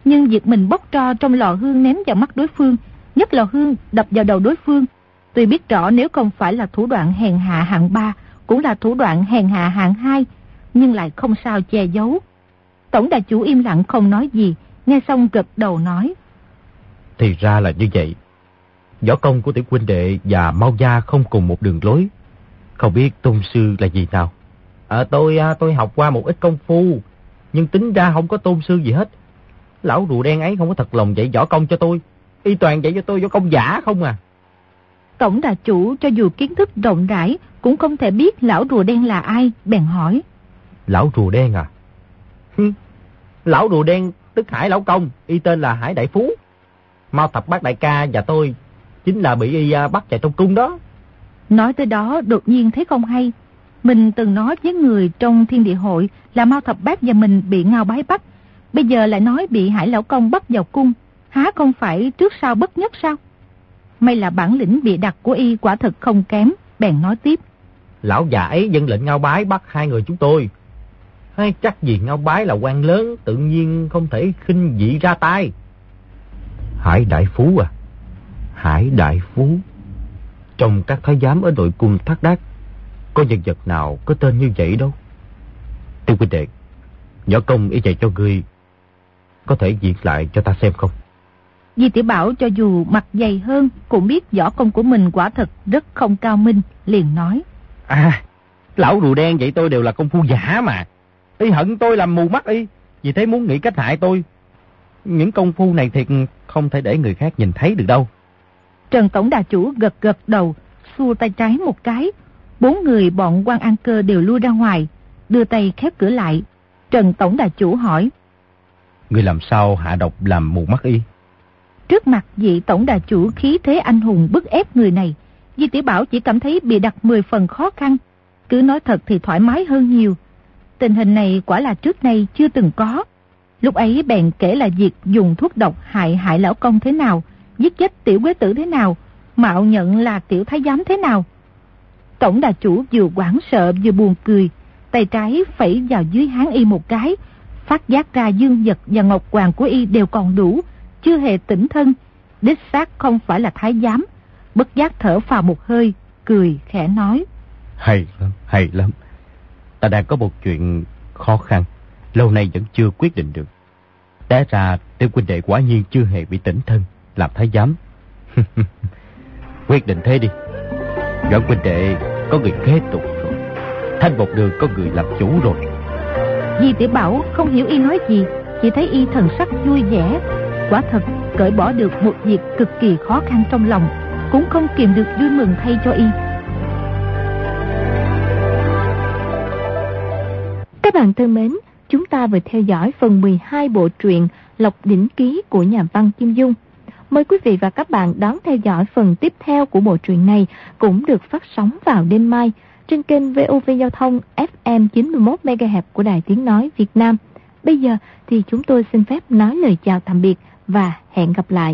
Nhưng việc mình bốc tro trong lò hương ném vào mắt đối phương, nhất lò hương đập vào đầu đối phương, tuy biết rõ nếu không phải là thủ đoạn hèn hạ hạng ba, cũng là thủ đoạn hèn hạ hạng hai, nhưng lại không sao che giấu. Tổng đại chủ im lặng không nói gì, nghe xong gật đầu nói. Thì ra là như vậy. Võ công của tiểu huynh đệ và Mao Gia không cùng một đường lối. Không biết tôn sư là gì nào? À, tôi à, tôi học qua một ít công phu, nhưng tính ra không có tôn sư gì hết. Lão rùa đen ấy không có thật lòng dạy võ công cho tôi. Y toàn dạy cho tôi võ công giả không à. Tổng đà chủ cho dù kiến thức rộng rãi cũng không thể biết lão rùa đen là ai, bèn hỏi. Lão rùa đen à? lão rùa đen tức Hải Lão Công, y tên là Hải Đại Phú. Mao Thập Bác Đại Ca và tôi chính là bị y à, bắt chạy trong cung đó. Nói tới đó đột nhiên thấy không hay. Mình từng nói với người trong thiên địa hội là Mao Thập Bác và mình bị ngao bái bắt. Bây giờ lại nói bị Hải Lão Công bắt vào cung. Há không phải trước sau bất nhất sao? May là bản lĩnh bị đặt của y quả thật không kém. Bèn nói tiếp. Lão già ấy dân lệnh ngao bái bắt hai người chúng tôi. Hay chắc gì ngao bái là quan lớn, tự nhiên không thể khinh dị ra tay. Hải Đại Phú à? Hải Đại Phú? Trong các thái giám ở nội cung thác đác, có nhân vật nào có tên như vậy đâu. Tiêu huynh đệ, nhỏ công y dạy cho ngươi, có thể diễn lại cho ta xem không? Di tiểu Bảo cho dù mặt dày hơn, cũng biết võ công của mình quả thật rất không cao minh, liền nói. À, lão rùa đen vậy tôi đều là công phu giả mà. Y hận tôi làm mù mắt y, vì thế muốn nghĩ cách hại tôi. Những công phu này thiệt không thể để người khác nhìn thấy được đâu. Trần Tổng Đà Chủ gật gật đầu, xua tay trái một cái. Bốn người bọn quan an cơ đều lui ra ngoài, đưa tay khép cửa lại. Trần Tổng Đà Chủ hỏi. Người làm sao hạ độc làm mù mắt y? Trước mặt vị Tổng Đà Chủ khí thế anh hùng bức ép người này, Di Tiểu Bảo chỉ cảm thấy bị đặt 10 phần khó khăn. Cứ nói thật thì thoải mái hơn nhiều. Tình hình này quả là trước nay chưa từng có. Lúc ấy bèn kể là việc dùng thuốc độc hại hại lão công thế nào, giết chết tiểu quế tử thế nào, mạo nhận là tiểu thái giám thế nào. Tổng đà chủ vừa quảng sợ vừa buồn cười, tay trái phẩy vào dưới hán y một cái, phát giác ra dương vật và ngọc hoàng của y đều còn đủ, chưa hề tỉnh thân, đích xác không phải là thái giám. Bất giác thở phào một hơi, cười khẽ nói. Hay lắm, hay lắm. Ta đang có một chuyện khó khăn, lâu nay vẫn chưa quyết định được. Té ra tiêu huynh đệ quả nhiên chưa hề bị tỉnh thân, làm thái giám. *laughs* quyết định thế đi. Doãn huynh đệ có người kế tục rồi. Thanh một đường có người làm chủ rồi. Di tiểu Bảo không hiểu y nói gì, chỉ thấy y thần sắc vui vẻ. Quả thật, cởi bỏ được một việc cực kỳ khó khăn trong lòng, cũng không kìm được vui mừng thay cho y. Các bạn thân mến, chúng ta vừa theo dõi phần 12 bộ truyện Lộc Đỉnh Ký của nhà văn Kim Dung. Mời quý vị và các bạn đón theo dõi phần tiếp theo của bộ truyện này cũng được phát sóng vào đêm mai trên kênh VOV Giao thông FM 91 MHz của Đài Tiếng Nói Việt Nam. Bây giờ thì chúng tôi xin phép nói lời chào tạm biệt và hẹn gặp lại.